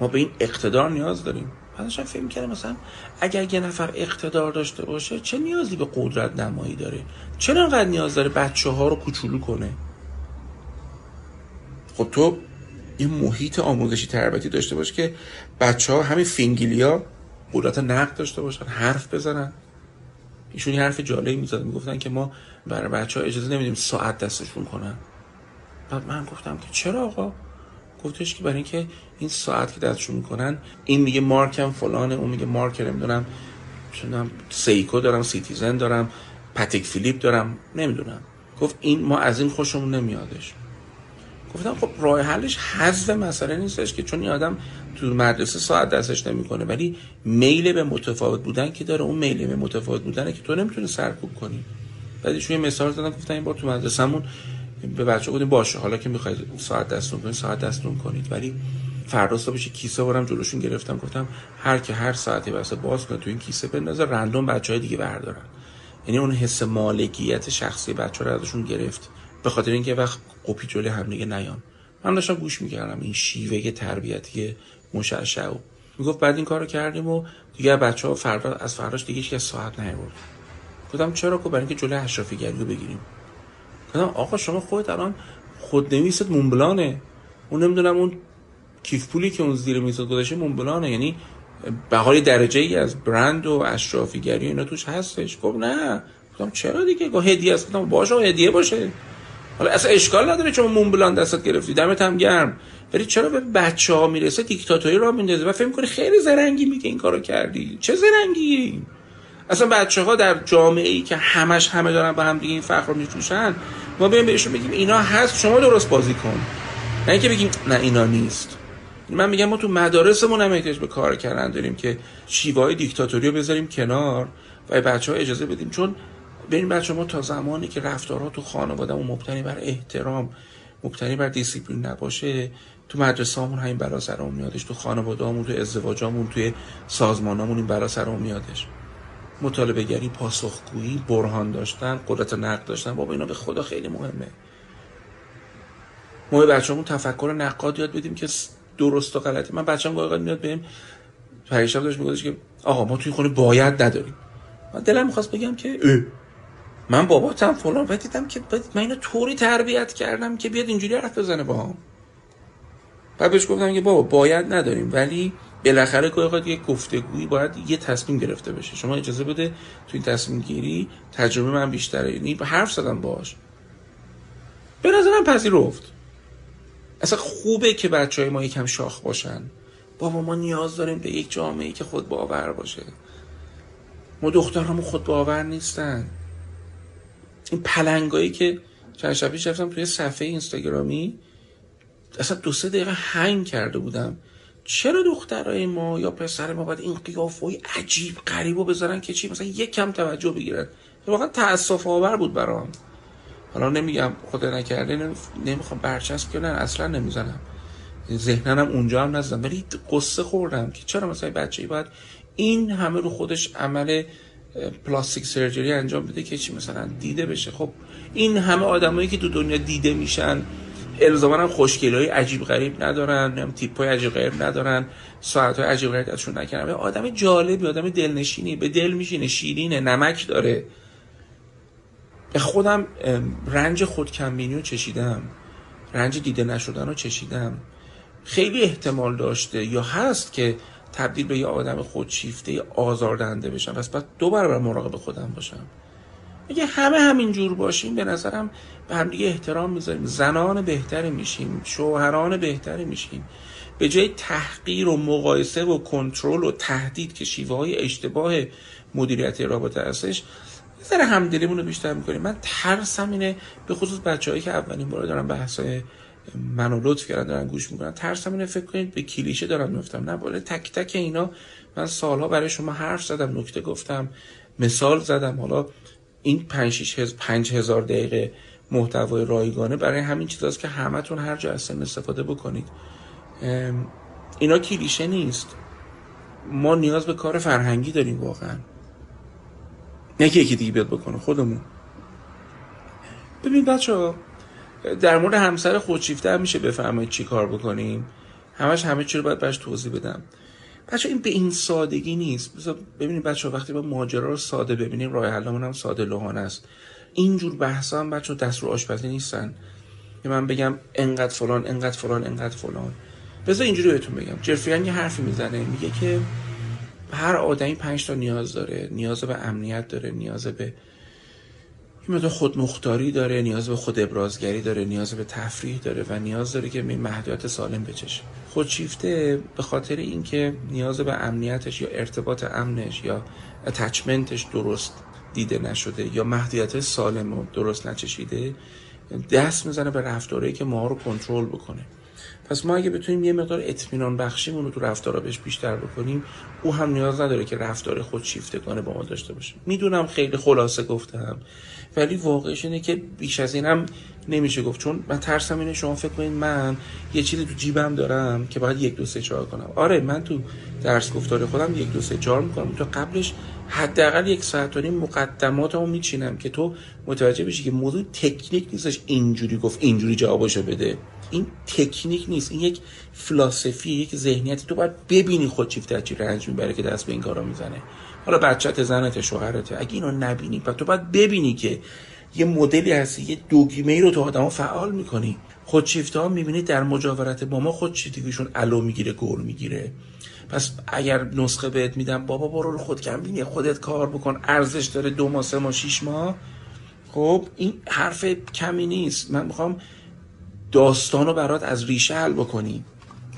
ما به این اقتدار نیاز داریم. بعدش فکر می‌کردم مثلا اگر یه نفر اقتدار داشته باشه چه نیازی به قدرت نمایی داره؟ چرا انقدر نیاز داره بچه ها رو کوچولو کنه؟ خب تو یه محیط آموزشی تربیتی داشته باش که بچه ها همین فینگیلیا قدرت نقد داشته باشن حرف بزنن. ایشون یه حرف جالبی می‌زد می‌گفتن که ما برای بچه ها اجازه نمیدیم ساعت دستشون کنن. بعد من گفتم که چرا آقا؟ گفتش که برای اینکه این ساعت که دستشون می‌کنن این میگه مارکم فلانه اون میگه مارک نمی‌دونم چونم Seiko دارم Citizen دارم Patek Philippe دارم نمی‌دونم. گفت این ما از این خوشمون نمیادش. گفتم خب راه حلش حذف مسئله نیستش که چون این آدم تو مدرسه ساعت دستش نمی‌کنه ولی میل به متفاوت بودن که داره اون میل به متفاوت بودنه که تو نمی‌تونی سرکوب کنی. بعدش یه مثال زدم گفتم این بار تو مدرسهمون به بچه گفتیم باشه حالا که می‌خواید ساعت دستون کنید ساعت دستون کنید. ولی فردا صبحش کیسه برم جلوشون گرفتم گفتم هر که هر ساعتی واسه باز کنه تو این کیسه بندازه رندوم بچه های دیگه بردارن. یعنی اون حس مالکیت شخصی بچه رو ازشون گرفت. به خاطر اینکه وقت قپی جلوی هم دیگه نیان من داشتم گوش می‌کردم این شیوه تربیتی مشعشع و می‌گفت بعد این کارو کردیم و دیگه بچه ها فردا از فرداش دیگه هیچ ساعت نیورد گفتم چرا کو برای اینکه جلوی اشرافی گری رو بگیریم؟ گفتم آقا شما خودت الان خود نویست مونبلانه. اون نمی‌دونم اون کیف پولی که اون زیر میز گذاشته مونبلانه. یعنی به حال درجه ای از برند و اشرافیگری اینا توش هستش. گفت نه. گفتم چرا دیگه؟ گفت هدیه است. گفتم باشه هدیه باشه. حالا اصلا اشکال نداره چون مونبلان دستت گرفتی. دمت هم گرم. ولی چرا به بچه ها می‌رسه؟ دیکتاتوری را میندازه. و فکر می‌کنه خیلی زرنگی میگه این کارو کردی. چه زرنگی؟ اصلا بچه ها در جامعه ای که همش همه دارن با هم دیگه این فخر رو میفروشن ما بیایم بهشون بگیم اینا هست شما درست بازی کن. نه اینکه بگیم نه اینا نیست. من میگم ما تو مدارسمون هم احتیاج به کار کردن داریم که شیوه های دیکتاتوری رو بذاریم کنار و بچه ها اجازه بدیم. چون ببین بچه ما تا زمانی که رفتارها تو خانواده مبتنی بر احترام مبتنی بر دیسیپلین نباشه تو مدرسه همون همین برا سرمون میادش تو خانواده همون تو ازدواجامون توی سازمانامون این برا سرمون میادش. مطالبه گری پاسخگویی برهان داشتن قدرت نقد داشتن. بابا اینا به خدا خیلی مهمه. ما به بچه‌مون تفکر نقاد یاد بدیم که درست و غلطی. من بچه‌م گاهی میاد بهم پریشب داشت میگفتش که آقا ما توی خونه باید نداریم. من دلم می‌خواست بگم که. من باباتم فلان. و دیدم که من اینو طوری تربیت کردم که بیاد اینجوری حرف بزنه با هم بعد بهش گفتم که بابا باید نداریم. ولی بالاخره گاهی یه گفتگویی باید یه تصمیم گرفته بشه. شما اجازه بده تو این تصمیم گیری تجربه من بیشتره. یعنی حرف زدم باش به نظرم پذیرفت. اصلا خوبه که بچه های ما یکم شاخ باشن. بابا ما نیاز داریم به یک جامعه که خود باور باشه. ما دخترامو خود باور نیستن. این پلنگایی که چند شبیش رفتم توی صفحه اینستاگرامی اصلا دو سه دقیقه هنگ کرده بودم. چرا دخترای ما یا پسر ما باید این قیافه عجیب غریب رو بذارن که چی؟ مثلا یک کم توجه بگیرن. واقعا تاسف آور بود برام. حالا نمیگم خدا نکرده نمی‌خوام برچسب کنن اصلا نمی‌زنم. ذهنم اونجا هم نزدم. ولی قصه خوردم که چرا مثلا بچه باید این همه رو خودش عمل پلاستیک سرجری انجام بده که چی مثلا دیده بشه. خب این همه آدمایی که تو دنیا دیده میشن الزاما هم خوشگلی عجیب غریب ندارن هم تیپ های عجیب غریب ندارن ساعت های عجیب غریب ازشون نکنن آدم جالبی آدم دلنشینی به دل میشینه شیرینه نمک داره. خودم رنج خودکمبینی رو چشیدم. رنج دیده نشدن رو چشیدم. خیلی احتمال داشته یا هست که تبدیل به یه آدم خودشیفته آزاردهنده بشم. پس باید دو برابر مراقب خودم باشم. اگه همه همین جور باشیم به نظرم به هم دیگه احترام می‌ذاریم. زنان بهتری میشیم شوهران بهتری میشیم. به جای تحقیر و مقایسه و کنترل و تهدید که شیوه های اشتباه مدیریت رابطه هستش ذره همدلیمون رو بیشتر می‌کنیم. من ترسم اینه به خصوص بچههایی که اولین بار دارن بحث منو لطف کردن دارن گوش می‌کنن. ترسم اینه فکر کنید به کلیشه دارن میفتم نه بالا تک تک اینا. من سالها برای شما حرف زدم نکته گفتم مثال زدم. حالا این 5 پنج هزار دقیقه محتوای رایگانه برای همین چیزاست که همتون هر جا هستن استفاده بکنید. اینا کلیشه نیست. ما نیاز به کار فرهنگی داریم واقعا. نه که یکی دیگه بیاد بکنه خودمون. ببین بچه ها در مورد همسر خودشیفته هم میشه بفهمید چی کار بکنیم. همش همه چی رو باید برش توضیح بدم. بچه این به این سادگی نیست. ببینید بچه وقتی با ماجرا رو ساده ببینیم راه حلمون هم ساده لحانه است. اینجور بحثا هم بچه دست رو آشپزی نیستن. که من بگم انقدر فلان انقدر فلان انقدر فلان. بذار اینجوری بهتون بگم. جرفیان یه حرفی می‌زنه میگه که هر آدمی پنج تا نیاز داره. نیاز به امنیت داره نیاز به این خودمختاری داره نیاز به خود ابرازگری داره نیاز به تفریح داره و نیاز داره که این محدودیت سالم بچشه. خودشیفته به خاطر اینکه نیاز به امنیتش یا ارتباط امنش یا اتچمنتش درست دیده نشده یا محدودیت سالم و درست نچشیده دست می‌زنه به رفتارهایی که ما رو کنترل بکنه. پس ما اگه بتونیم یه مقدار اطمینان بخشیمون رو تو رفتارا بهش بیشتر بکنیم او هم نیاز نداره که رفتار خود شیفتگانه با ما داشته باشه. می‌دونم خیلی خلاصه گفتم ولی واقعش اینه که بیش از اینم نمیشه گفت. چون من ترسم اینه شما فکر کنید من یه چیزی تو جیبم دارم که باید یک دو سه چهار کنم. آره من تو درس گفتار خودم یک دو سه چهار می‌کنم. تو قبلش حداقل یک ساعت و نیم مقدماتمو میچینم که تو متوجه بشی که موضوع تکنیک نیستش اینجوری گفت اینجوری جوابشو بده. این تکنیک نیست. این یک فلسفی یک ذهنیتی. تو باید ببینی خود چیفت چی رنج می‌بره که دست به این کارا می‌زنه. حالا بچت زنت شوهرت اگه اینو نبینی پس تو باید ببینی که یه مدلی هستی یه دوگیمه ای رو تو آدما فعال می‌کنی. خودشیفته ها می‌بینید در مجاورت با ما خودشیفتگیشون علو می‌گیره گل می‌گیره. پس اگر نسخه بهت میدم بابا برو رو خود کم بینی خودت کار بکن ارزش داره دو ماه سه ماه شیش ماه. خب این حرف کمی نیست. من می‌خوام داستان رو برات از ریشه حل بکنی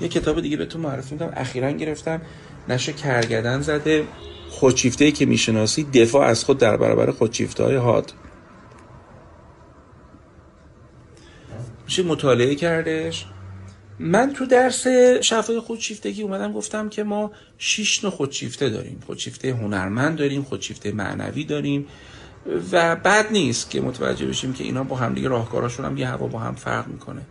یه کتاب دیگه به تو معرفی میدم اخیرا گرفتم. نشه کرگدن زده. خودشیفته که می‌شناسی دفاع از خود در برابر خودشیفته های هاد میشه مطالعه کردش. من تو درس شفای خودشیفتگی اومدم گفتم که ما شش نوع خودشیفته داریم. خودشیفته هنرمند داریم خودشیفته معنوی داریم. و بد نیست که متوجه بشیم که اینا با هم دیگه راهکاراشون هم یه هوا با هم فرق می‌کنه.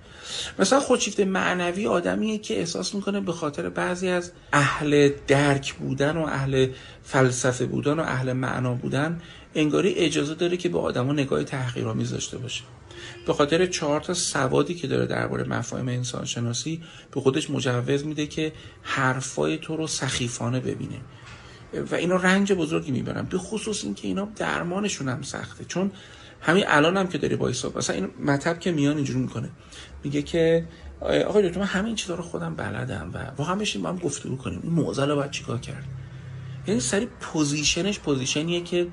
مثلا خودشیفته معنوی آدمیه که احساس می‌کنه به خاطر بعضی از اهل درک بودن و اهل فلسفه بودن و اهل معنا بودن انگاری اجازه داره که به آدما نگاه تحقیرآمیز داشته باشه. به خاطر چهار تا سوادی که داره درباره مفاهیم انسان شناسی به خودش مجوز میده که حرفای تو رو سخیفانه ببینه. و اینا رنج بزرگی می‌برن. به خصوص اینکه اینا درمانشون هم سخته. چون همین الان هم که داری با حساب مثلا این مطب که میان اینجوری می‌کنه. میگه که آقای دکتر من همین چیزا رو خودم بلدم و واقعا بشین با هم گفتگو کنیم. این موضوع رو باید چیکار کرد؟ یعنی سری position ش position یه که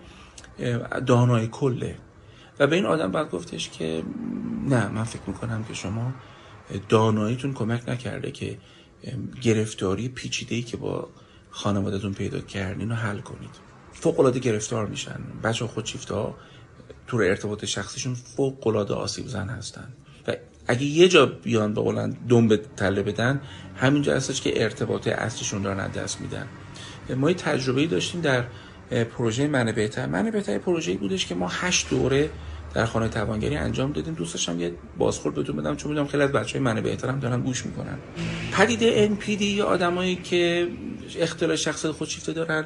دانای کله. و به این آدم باید گفتش که نه من فکر می‌کنم که شما داناییتون کمک نکرده که گرفتاری پیچیده ای که با خانوادهتون پیدا کردین رو حل کنید. فوق العاده گرفتار میشن. بچه خودشیفته ها تو ارتباط شخصیشون فوق العاده آسیب زن هستن. و اگه یه جا بیان به قولن دم به تله بدن همینجا هستش که ارتباط اصلیشون دارن دست میدن. ما یه تجربه داشتیم در پروژه من بهتر. من بهتر پروژه بودش که ما هشت دوره در خانه توانگری انجام دادیم. دوست یه بازخورد بهتون بدم چون می‌دونم خیلی از بچهای من بهترم دارن گوش می‌کنن. پدیده NPD یا آدمایی که اختلال شخصیت خودشیفته دارن.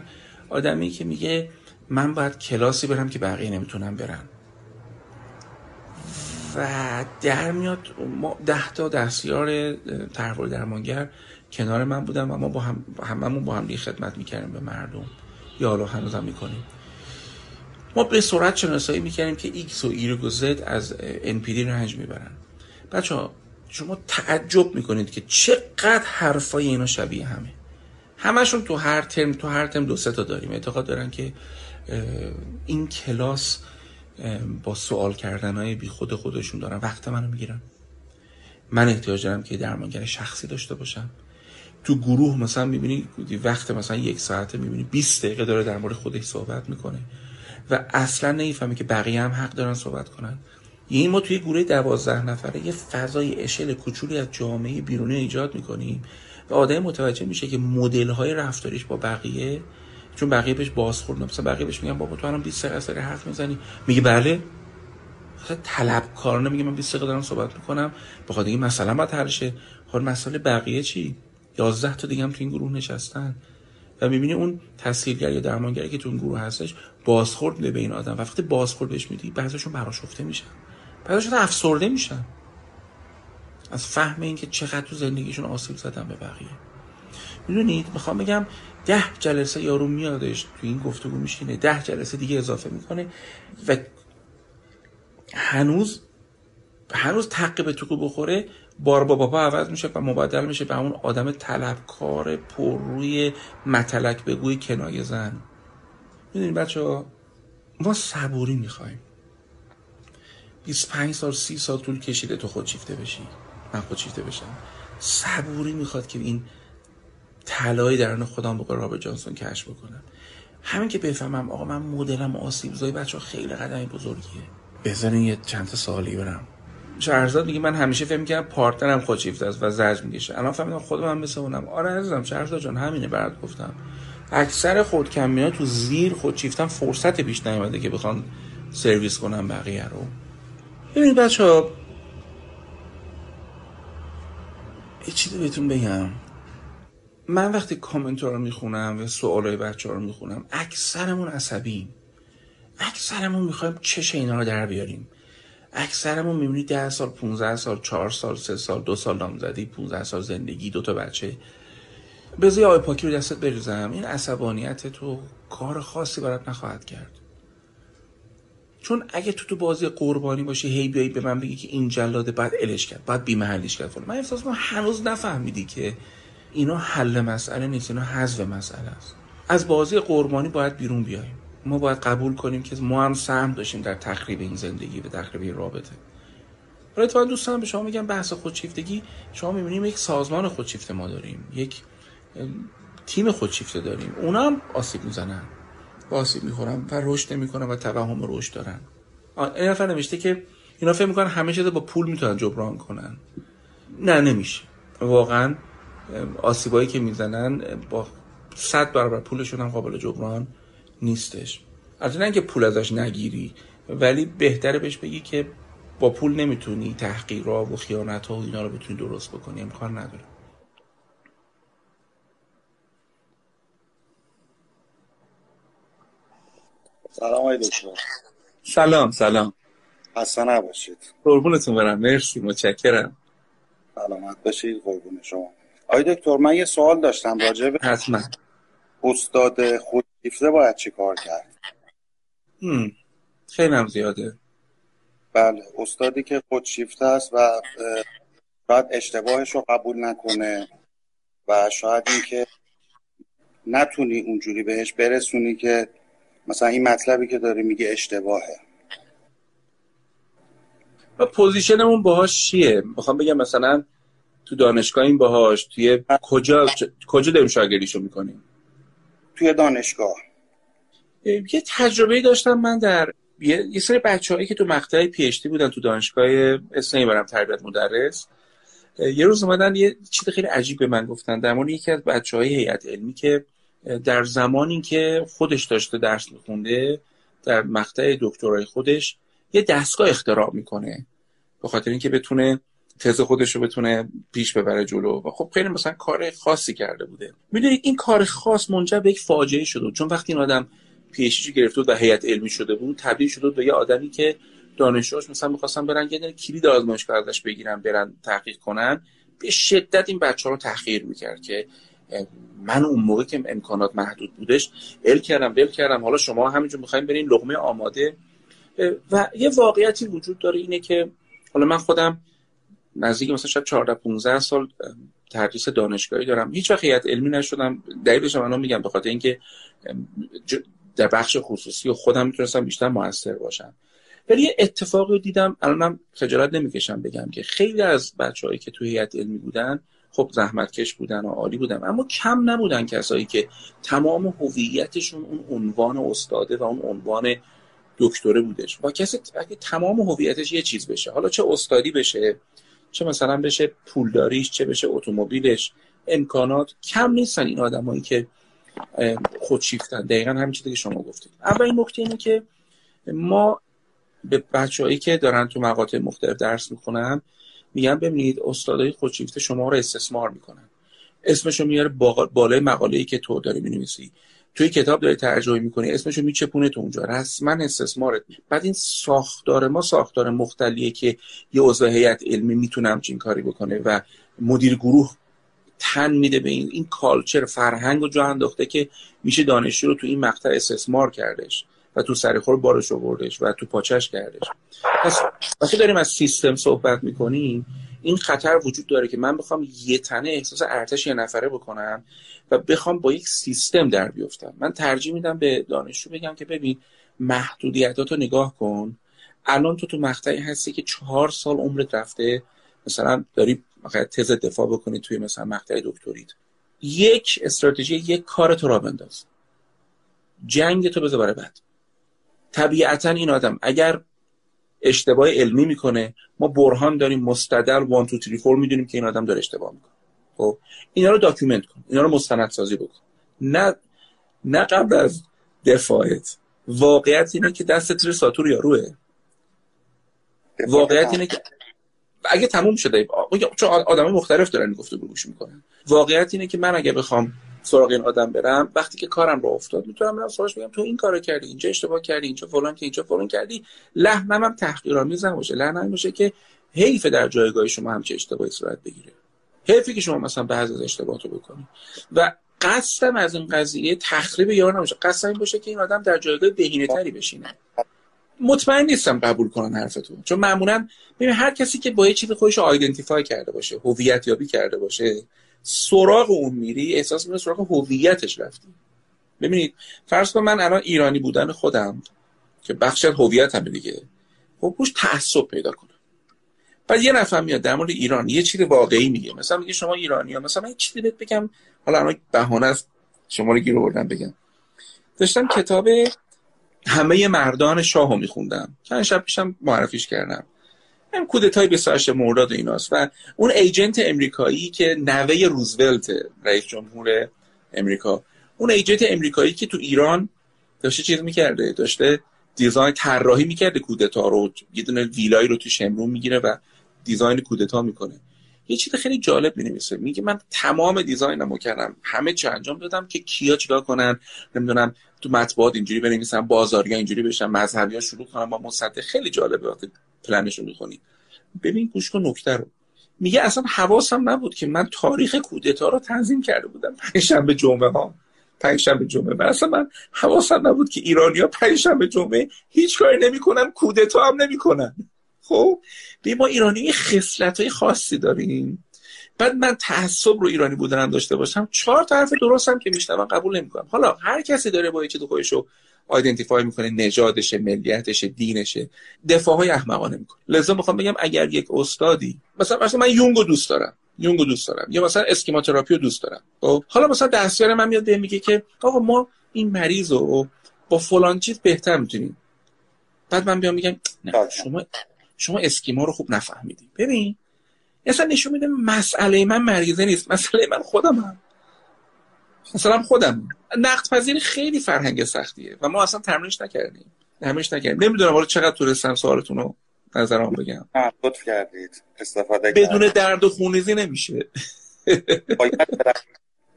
آدمی که میگه من باید کلاسی برم که بقیه نمی‌تونم برن. و در میاد ما ده تا دستیار تحول درمانگر کنار من بودن و ما با هم هممون با هم خدمت می‌کردیم به مردم. یا حالا هنوز هم می‌کنیم. ما به سرعت شناسایی می‌کردیم که ایکس و ایگرگ و زد از NPD رنج می‌برن. بچه ها شما تعجب می‌کنید که چقدر حرفای اینا شبیه همه. همشون تو هر ترم تو هر ترم دو سه تا داریم. اعتقاد دارن که این کلاس با سوال کردن های بی خود خودشون دارن. وقت منو می‌گیرن. من احتیاج دارم که درمانگر شخصی داشته باشم. تو گروه مثلا می‌بینی وقت مثلا یک ساعته می‌بینی 20 دقیقه داره در مورد خودش صحبت می‌کنه. و اصلا نمی‌فهمی که بقیه هم حق دارن صحبت کنن. یعنی ما توی گروه دوازده نفره یه فضای اشل کوچولی از جامعه بیرونی ایجاد می‌کنیم و آدم متوجه میشه که مدل های رفتاریش با بقیه چون بقیه بهش بازخورد. مثلا بقیه بهش میگن بابا تو الان 20 دقیقه سر حرف می‌زنی. میگه بله. طلبکارانه میگه من 20 دقیقه دارم صحبت می‌کنم. بخاطر اینکه مثلا باید حل شه خب مسئله بقیه چی؟ 11 تا دیگه هم تو این گروه نشستن. و می‌بینی اون تسهیلگر یا درمانگری که تو اون گروه هستش بازخورد میده به این آدم. و وقتی بازخورد بهش میدی بعضیشون براشفته میشن. بعضیشون افسرده میشن. از فهم اینکه چقدر تو زندگیشون آسیب زدن به بقیه. می‌دونید؟ می‌خوام بگم ده جلسه یارو میادش تو این گفتگو میشینه ده جلسه دیگه اضافه می‌کنه و هنوز هنوز تقیب تو بخوره بار با بابا عوض میشه و مبادل میشه به اون آدم طلبکار پر روی متلک بگوی کنایه زن. می‌دونید بچه ها ما صبوری می‌خوایم. 25 سال 30 سال طول کشیده تو خودشیفته بشی. من خودشیفته بشم. صبوری می‌خواد که این طلای درون خودم به رابرت جانسون کشف بکنم. همین که بفهمم آقا من مدلم آسیب زای بچه خیلی قدمی بزرگیه. بذارین یه چند تا سالی برم. شهرزاد میگه من همیشه فکر می‌کردم پارتنرم خودشیفته است و زرج می‌کشه. الان فهمیدم خودم هم مثل اونم. آره عزیزم شهرزاد جان همینه برات گفتم. اکثر خودکمینا تو زیر خودشیفتن فرصت بیش نیومده که بخوان سرویس کنم بقیه رو. ببینید بچه ها یه چیزی بهتون بگم. من وقتی کامنت رو می‌خونم و سوالای بچه ها رو می‌خونم اکثرمون عصبیم. اکثرمون می‌خوایم چش اینا رو در بیاریم. اکثرمون می‌بینی ده سال 15 سال چهار سال سه سال دو سال نامزدی 15 سال زندگی دو تا بچه. بذاری آی پاکی رو دستت بریزم. این عصبانیت تو کار خاصی برات نخواهد کرد. چون اگه تو تو بازی قربانی باشی هی بیایی به من بگی که این جلاده بعد الش کرد بعد بی محلیش کرد من احساس کنم هنوز نفهمیدی که اینا حل مسئله نیست اینا حذف مسئله است. از بازی قربانی باید بیرون بیایم. ما باید قبول کنیم که ما هم سهم داشتیم در تخریب این زندگی و تخریب رابطه. حالا اتفاقا دوستان به شما میگم بحث خودشیفتگی. شما می‌بینیم یک سازمان خودشیفته ما داریم یک تیم خودشیفته داریم. اونا هم آسیب می‌زنن. با آسیب می‌خورن و رشد نمی‌کنن و توهم رشد دارن. این نفر نوشته که اینا فکر می‌کنن همه چیز با پول می‌تونن جبران کنن. نه نمیشه. واقعا آسیبایی که می‌زنن با صد برابر پولشون هم قابل جبران نیستش. از نه اینکه پول ازش نگیری ولی بهتره بهش بگی که با پول نمی‌تونی تحقیرها و خیانت ها و اینا رو بتونی درست بکنی. امکان نداره. سلام آقای دکتر سلام سلام. خسته نباشید. قربونتون برم. مرسی متشکرم. سلامت باشید قربون شما. آقای دکتر من یه سوال داشتم راجع به حتما. استاد خودشیفته باید چی کار کرد؟ خیلی هم زیاده. بله استادی که خودشیفته است و شاید اشتباهش رو قبول نکنه و شاید اینکه نتونی اونجوری بهش برسونی که مثلا این مطلبی که داری میگه اشتباهه. و position مون باهاش چیه؟ می‌خوام بگم مثلا تو دانشگاه این باهاش توی کجا کجا داریم شاگردیشو می‌کنیم؟ توی دانشگاه. یه تجربه داشتم من در یه, یه سری بچه‌هایی که تو مقطع PhD بودن تو دانشگاه اسمی برم تربیت مدرس. یه روز اومدن یه چیز خیلی عجیب به من گفتن. در مورد یکی از بچه‌های هیئت علمی که در زمانی که خودش داشته درس میخونده در مقطع دکترای خودش یه دستگاه اختراع می‌کنه. به خاطر اینکه بتونه تز خودش رو بتونه پیش ببره جلو. و خب خیلی مثلا کار خاصی کرده بوده. می‌دونید این کار خاص منجر به یک فاجعه شده چون وقتی این آدم پیشی گرفته بود و هیئت علمی شده بود تبدیل شده به یه آدمی که دانشجوهاش مثلا می‌خواستن برن یه کلید آزمایشگاه ازش بگیرن برن تحقیق کنن. به شدت این بچه ها رو تحقیر می‌کرد که من اون موقع که امکانات محدود بودش ال کردم بل کردم. حالا شما همینجور می‌خوایم برین لغمه آماده. و یه واقعیتی وجود داره اینه که حالا من خودم نزدیک مثلا شاید 14 15 سال تدریس دانشگاهی دارم. هیچ وقت علمی نشدم. دلیلش من میگم به اینکه در بخش خصوصی و خودم می‌تونستم بیشتر موثر باشم. ولی یه اتفاقی دیدم الانم خجالت نمی‌کشم بگم که خیلی از بچههایی که توی هیئت علمی بودن خب زحمتکش بودن و عالی بودن اما کم نبودن کسایی که تمام هویتشون اون عنوان استاده و اون عنوان دکتره بودش. و کسی اگه تمام هویتش یه چیز بشه حالا چه استادی بشه چه مثلا بشه پولداریش چه بشه اتومبیلش. امکانات کم نیستن این آدمایی که خودشیفتن. دقیقا همین چیزی که شما گفتید. اولین نکته اینه که ما به بچههایی که دارن تو مقاطع مختلف درس می‌خونن میگن ببینید استادای خودشیفته شما رو استثمار می‌کنن. اسمشو میاره بالای مقاله ای که تو داری می‌نویسی. توی کتاب داری ترجمه می‌کنی اسمشو میچپونه تو اونجا. رسما استثمارت. بعد این ساختار ما ساختار مختلیه که یه عضو هیئت علمی می‌تونه همچین کاری بکنه و مدیر گروه تن میده به این این کالچر فرهنگ و جا انداخته که میشه دانشجو رو تو این مقطع استثمار کردش و تو سرخور بارش آوردش و تو پاچش کردش. پس وقتی داریم از سیستم صحبت می‌کنیم این خطر وجود داره که من بخوام یه تنه احساس ارتش یه نفره بکنم و بخوام با یک سیستم در بیفتم. من ترجیح میدم به دانشجو بگم که ببین محدودیتاتو نگاه کن. الان تو تو مقطعی هستی که چهار سال عمرت رفته. مثلا داری تز دفاع بکنی توی مثلا مقطع دکتریت. یک استراتژی یک کار تو را بنداز. جنگتو بذار برای بعد. طبیعتا این آدم اگر اشتباه علمی می‌کنه ما برهان داریم مستدل 1 2 3 4 می‌دونیم که این آدم داره اشتباه می‌کنه. خب اینا رو document کن اینا رو مستند سازی بکن. نه نه قبل از دفاعت واقعیت اینه که دستت زیر ساتور یاروه. واقعیت اینه که اگه تموم شده چون آدم مختلف دارن گفته گوش می‌کنن. واقعیت اینه که من اگه بخوام سراغ این آدم برم وقتی که کارم رو افتاد می‌تونم برم سراغش بگم تو این کارو کردی اینجا اشتباه کردی اینجا فلان که اینجا فلان کردی. لحنم هم تحقیرآمیز نباشه. لحنم باشه که حیف در جایگاه شما همچه اشتباهی صورت بگیره. حیفی که شما مثلا بعضی از اشتباهات رو بکنید و قصدم از این قضیه تخریب یار نباشه. قصدم این باشه که این آدم در جایگاه بهینه تری بشینه. مطمئن نیستم قبول کنن حرفتون. چون معمولا ببین هر کسی که با یه چیز خودش آیدنتیفای کرده باشه هویت یابی کرده باشه سراغ اون میری احساس می‌کنه سراغ هویتش رفتی. ببینید فرض کن من الان ایرانی بودن خودم که بخش هویتم دیگه. خب روش تعصب پیدا کنم. بعد یه نفر میاد در مورد ایران یه چیز واقعی میگه. مثلا میگه شما ایرانی ها مثلا یه چیزی بهت بگم. حالا الان بهانه است. شما رو گیر آوردم بگم. داشتم کتاب همه مردان شاهو میخوندم. چند شب پیشم معرفیش کردم. هم کودتای 28 مرداد ایناست. و اون agent امریکایی که نوه روزولت رئیس جمهور امریکا. اون agent امریکایی که تو ایران داشته چیز می‌کرده داشته design طراحی می‌کرده کودتا رو. یه دونه ویلایی رو تو شمرون می‌گیره و design کودتا می‌کنه. یه چیز خیلی جالب می‌نویسه. میگه من تمام design مو کردم همه چی انجام دادم که کیا چیکار کنن. نمی‌دونم تو مطبوعات اینجوری بنویسن بازاریا اینجوری بشن مذهبی شروع کنن با مصدق. خیلی جالبه وقتی رو می‌خونی. ببین گوش کن نکته رو. میگه اصلا حواسم نبود که من تاریخ کودتا رو تنظیم کرده بودم. پنجشنبه جمعه ها. پنجشنبه جمعه. من اصلا من حواسم نبود که ایرانیا پنجشنبه جمعه هیچ کاری نمی‌کنن کودتا هم نمی‌کنن. خب ببین ما ایرانی خصلت های خاصی داریم. بعد من تعصب رو ایرانی بودنم داشته باشم چهار تا حرف درستم که میشنم قبول نمی‌کنم. حالا هر کسی داره با چیز خودش رو آیدنتیفای می‌کنه نژادشه ملیتشه دینشه دفاع های احمقانه می‌کنه. لذا می‌خوام بگم اگر یک استادی مثلا مثلا من یونگو دوست دارم یونگو دوست دارم یا مثلا اسکیماتراپی رو دوست دارم خب؟ حالا مثلا دستیار من میاد میگه که آقا ما این مریض رو با فلان چیز بهتر می‌تونیم. بعد من بیام میگم نه شما شما اسکیما رو خوب نفهمیدی. ببین اصلا نشون میده مسئله من مریضه نیست. مسئله من خودم مثلا خودم. نقد پذیری خیلی فرهنگ سختیه و ما اصلا تمرینش نکردیم. تمرینش نکردیم. نمی‌دونم حالا چقدر تونستم سوالتون رو نظرم بگم. لطف کردید. استفاده بدون درد و خونریزی نمیشه.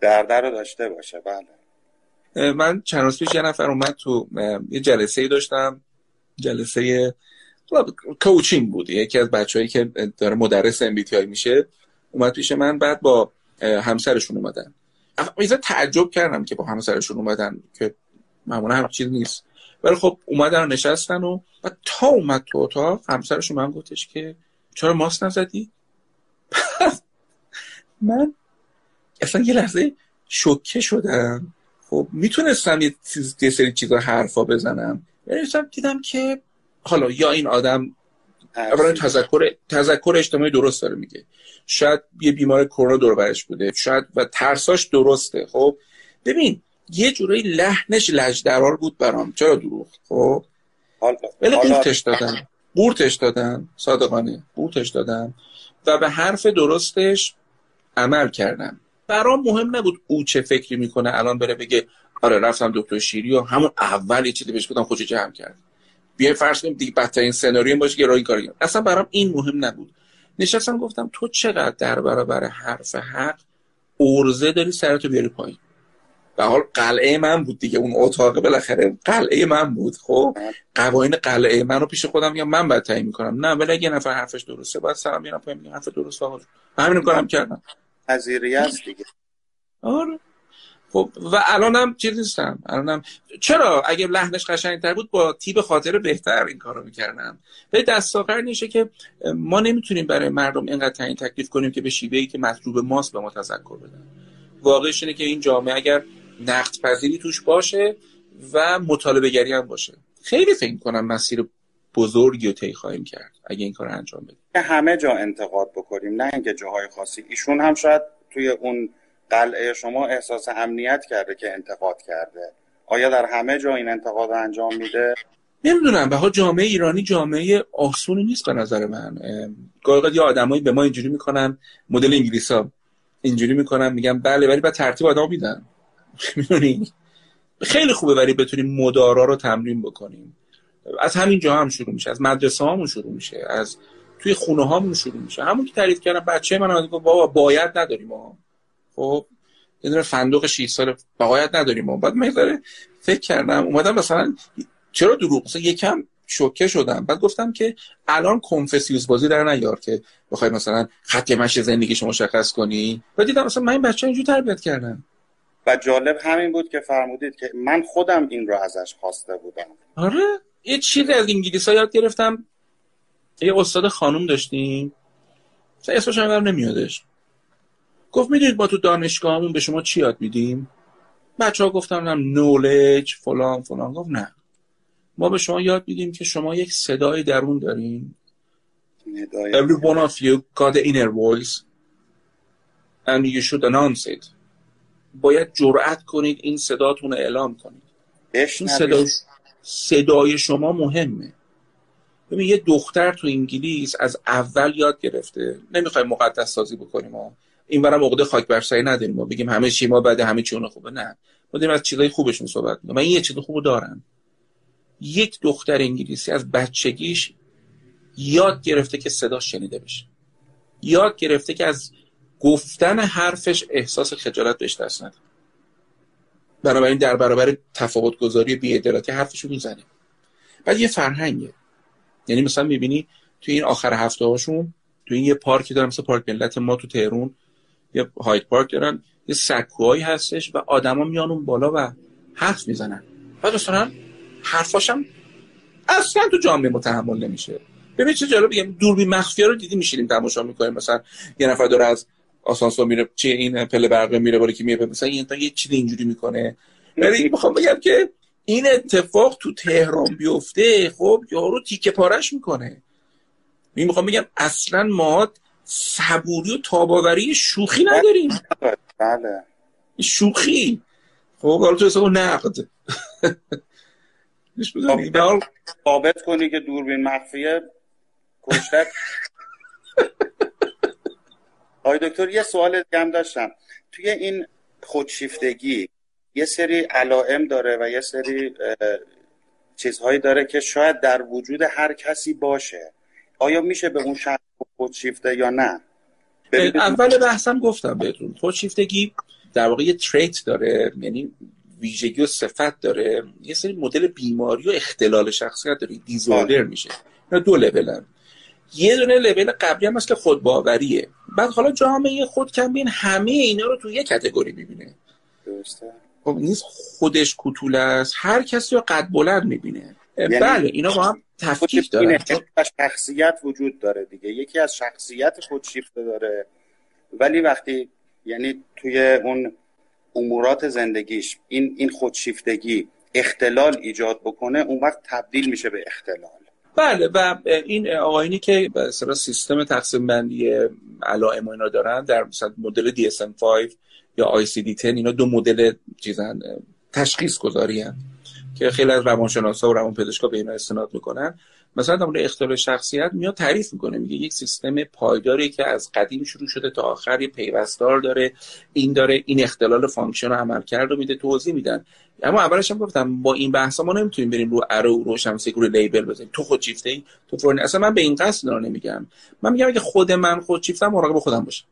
درد رو داشته باشه. بله. من چند روز پیش یه نفر اومد تو یه جلسه ای داشتم. جلسه کوچینگ بود. یکی از بچههایی که داره مدرس ام میشه اومد پیش من بعد با همسرشون اومدن. میزه تعجب کردم که با همسرشون اومدن که معمولا هم چیز نیست. ولی خب اومدن نشستن و بعد تا اومد تو اتاق همسرشون من گفتش که چرا ماست نزدی؟ من اصلا یه لحظه شوکه شدم. خب می‌تونستم یه, یه سری چیزا حرفا بزنم. ولی دیدم که حالا یا این آدم اولا تذکر تذکر اجتماعی درست داره میگه. شاید یه بیمار کرونا دور برش بوده. شاید و ترساش درسته. خب ببین یه جورایی لحنش لجدرار بود برام. چرا دروغ؟ خب؟ ولی قورتش دادن. قورتش دادن. صادقانه. قورتش دادن. و به حرف درستش عمل کردن. برام مهم نبود او چه فکری می‌کنه. الان بره بگه آره رفتم دکتر شیری و همون اول یه چیزی بهش بودم خودش جمع کرد. بیایم فرض کنیم دیگه بدترین سناریو باشه که راه کار اصلا برام این مهم نبود. نشستم گفتم تو چقدر در برابر حرف حق ارزه داری سرتو بیاری پایین. به حال قلعه من بود دیگه. اون اتاق بالاخره قلعه من بود. خب قوانین قلعه من رو پیش خودم یا من باید تعیین می‌کنم. نه ولی اگه نفر حرفش درسته باید سلام میارم پایین میگم. حرف درست آقا همین کارم کردم. پذیری است دیگه. آره. خب و الانم چیز نیستم. الانم چرا؟ اگه لحنش قشنگتر بود با تیب خاطر بهتر این کارو می‌کردم. به دست نیشه که ما نمی‌تونیم برای مردم اینقدر تعیین تکلیف کنیم که به شیوهی که مطلوب ماست به ما تذکر بدن. واقعش اینه که این جامعه اگر نقد پذیری توش باشه و مطالبه گری هم باشه. خیلی فکر کنم مسیر بزرگی رو طی خواهیم کرد اگه این کار انجام بدیم. همه جا انتقاد بکنیم نه اینکه جاهای خاصی. ایشون هم شاید توی اون قلعه شما احساس امنیت کرده که انتقاد کرده. آیا در همه جا این انتقاد انجام میده؟ نمی‌دونم. به جامعه ایرانی جامعه آسونی نیست به نظر من. گاهی یه آدمایی به ما اینجوری می‌کنن مدل انگلیسا اینجوری می‌کنن میگن بله ولی بعد ترتیب آدم میدن. *laughs* می‌دونی؟ خیلی خوبه ولی بتونیم مدارا رو تمرین بکنیم. از همین جا هم شروع میشه. از مدرسه هامون شروع میشه. از توی خونه هامون شروع میشه. همون که تعریف کردم بچه من گفت بابا باید نداریم ما. خب یه دونه فندق 6 سال باید نداریم ما. بعد من فکر کردم اومدم مثلا چرا دروغ؟ مثلا یکم شوکه شدم. بعد گفتم که الان کنفسیوس بازی در نیار که بخوای مثلا خط مش زندگیشو مشخص کنی. و دیدم مثلا من این بچه اینجوری تربیت کردم و جالب همین بود که فرمودید که من خودم این رو ازش خواسته بودم. آره یه چیزی از انگلیس ها یاد گرفتم. یه استاد خانوم داشتیم. اسمش هم نمیادش. گفت می‌دونید ما تو دانشگاهمون به شما چی یاد میدیم؟ بچه ها گفتم نولج فلان فلان. گفت نه. ما به شما یاد میدیم که شما یک صدای درون دارین. every one of you got the inner voice and you should announce it. باید جرأت کنید این صداتون رو اعلام کنید. این صدای, صدای شما مهمه. ببین یه دختر تو انگلیس از اول یاد گرفته. نمی‌خوایم مقدس سازی بکنیم ما این برم عقده خاک برسایی نداریم. ما بگیم همه چی ما بعد همه چی اون خوبه. نه. ما داریم از چیزای خوبشون صحبت می‌کنیم. من یه چیز خوبو دارم. یک دختر انگلیسی از بچگیش یاد گرفته که صدا شنیده بشه. یاد گرفته که از گفتن حرفش احساس خجالت بهش دست نده. بنابراین در برابر تفاوت گذاری بیعدالتی حرفشو می‌زنه. بعد یه فرهنگه. یعنی مثلا می‌بینی توی این آخر هفته توی این یه پارکی دارن مثل پارک ملت ما تو تهرون یه هایت پارک دارن یه سکوهایی هستش و آدما میان اون بالا و حرف می‌زنن. بعد مثلا حرفاشم اصلا تو جامعه متحمل نمیشه. ببین چه جالب بگم دوربین مخفیه رو دیدی میشینیم تماشا می‌کنیم مثلا یه نفر داره از آسانسور میره چه این پله برقه میره بالا که میره مثلا این یه چیز اینجوری می‌کنه. ولی می‌خوام بگم که این اتفاق تو تهران بیفته خب یارو تیکه پارش می‌کنه. می می‌خوام بگم اصلا ما صبوری و تاباوری شوخی نداریم. بله شوخی. خب حالا تو حساب نقد ثابت کنی که دوربین مخفیه کشتت آقای دکتر یه سوال دیگه داشتم. توی این خودشیفتگی یه سری علائم داره و یه سری چیزهایی داره که شاید در وجود هر کسی باشه. آیا میشه به اون شخص خودشیفته یا نه؟ اول بحثم گفتم بهتون. خودشیفتگی در واقع یه تریت داره یعنی ویژگی و صفت داره. یه سری مدل بیماری و اختلال شخصیت داره. دیزوردر میشه. اینا دو لولن یه دونه لول قبلی هم هست که خودباوریه. بعد حالا جامعه خود کمبین همه اینا رو تو یه کتگوری می‌بینه. درسته. خب نیست خودش کوتوله است. هر کسی رو قد بلند می‌بینه. یعنی بله اینا با هم تفکیک داره شخصیت وجود داره دیگه. یکی از شخصیت خودشیفته داره. ولی وقتی یعنی توی اون امورات زندگیش این این خودشیفتگی اختلال ایجاد بکنه اون وقت تبدیل میشه به اختلال. بله و این آقاینی که به سیستم تقسیم بندی علائم اینا دارن در مثلا مدل DSM-5 یا ICD-10 اینا دو مدل چیزن تشخیص گذاری که خیلی از روانشناسا و روانپزشکا به اینا استناد می‌کنن. مثلا در اختلال شخصیت میاد تعریف می‌کنه میگه یک سیستم پایداری که از قدیم شروع شده تا آخر یه پیوستار داره. این داره این اختلال فانکشن و عملکرد رو میده توضیح میدن. اما اولش هم گفتم با این بحثا ما نمی‌تونیم بریم رو ارو روشن سیکور لیبل بزنیم. تو خود چیفته ای تو فرن. اصلا من به این قصد رو نمیگم. من میگم اگه خود من خود چیفتم مراقب خودم باشم.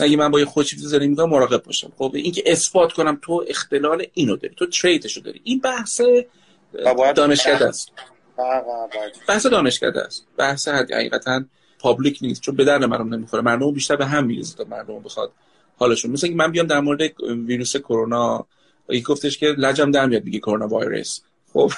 اگه من با یه خودشیفته زندگی می‌کنم مراقب باشم؟ خب اینکه اثبات کنم تو اختلال اینو داری تو تریتشو داری. این بحث دانشکده است. بحث دانشکده است. بحث حقیقتا پابلیک نیست چون به درد مردم نمی‌خوره. مردم بیشتر به هم میریزه تا مردم بخواد حالشون. مثل من بیام در مورد ویروس کرونا یکی گفتش که لجم در میاد بگی کرونا وایرس. خب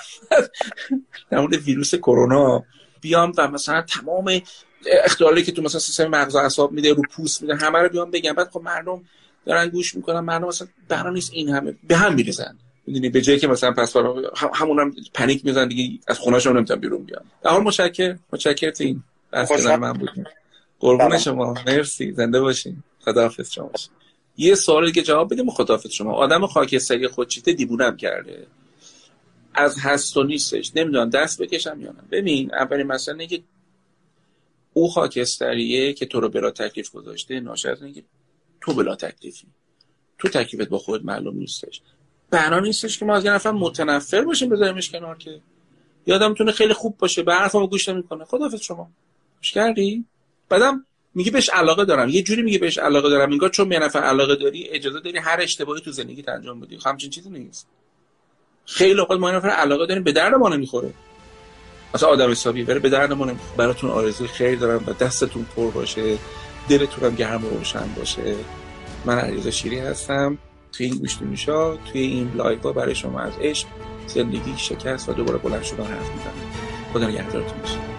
*laughs* در مورد ویروس کرونا بیام و مثلا تمام اختلالی که تو مثلا سیستم مغز و اعصاب میده رو پوست میده همه رو بیان بگم. بعد خب مردم دارن گوش می‌کنن. مردم مثلا برا نیست این همه به هم میریزن. می‌دونی؟ به جایی که مثلا پس همون هم پنیک میزن دیگه از خونه‌شون نمی‌تونن بیرون بیان. در حال متشکر متشکر این بحث من بودیم قربون بله. شما. مرسی. زنده باشین. خداحافظ شما باشین. یه سوال دیگه جواب بدیم خداحافظ شما. آدم خاکستری خودچیته دیوونم کرده. از هست و نیستش. نمی‌دونم. دست بکشم یا نه. ببین اولین مسئله اینه که او خاکستریه که تو رو بلا تکلیف گذاشته ناشد اینه که تو بلا تکلیفی. تو تکلیفت با خود معلوم نیستش. بنا نیستش که ما از یه نفر متنفر باشیم بذاریمش کنار که یادم می‌تونه خیلی خوب باشه به حرفمو گوش نمی‌کنه. خداحافظ شما. گوش کردی؟ بعدم میگه بهش علاقه دارم. یه جوری میگه بهش علاقه دارم. انگار چون یه نفر علاقه داری اجازه داری هر اشتباهی تو زندگی انجام بدی. خب همچین چیزی نیست. خیلی اوقات ما نفر علاقه داریم به درد ما نمی‌خوره. مثلا آدم حسابی بره به نمی‌خوره. براتون آرزوی خیر دارم و دستتون پر باشه دلتون هم گرم و روشن باشه. من علیرضا شیری هستم. توی این گوشتی میشا توی این لایو برای شما از عشق زندگی شکست و دوباره بلند شدن حرف می‌زنم. خدا نگهدارتون باشه.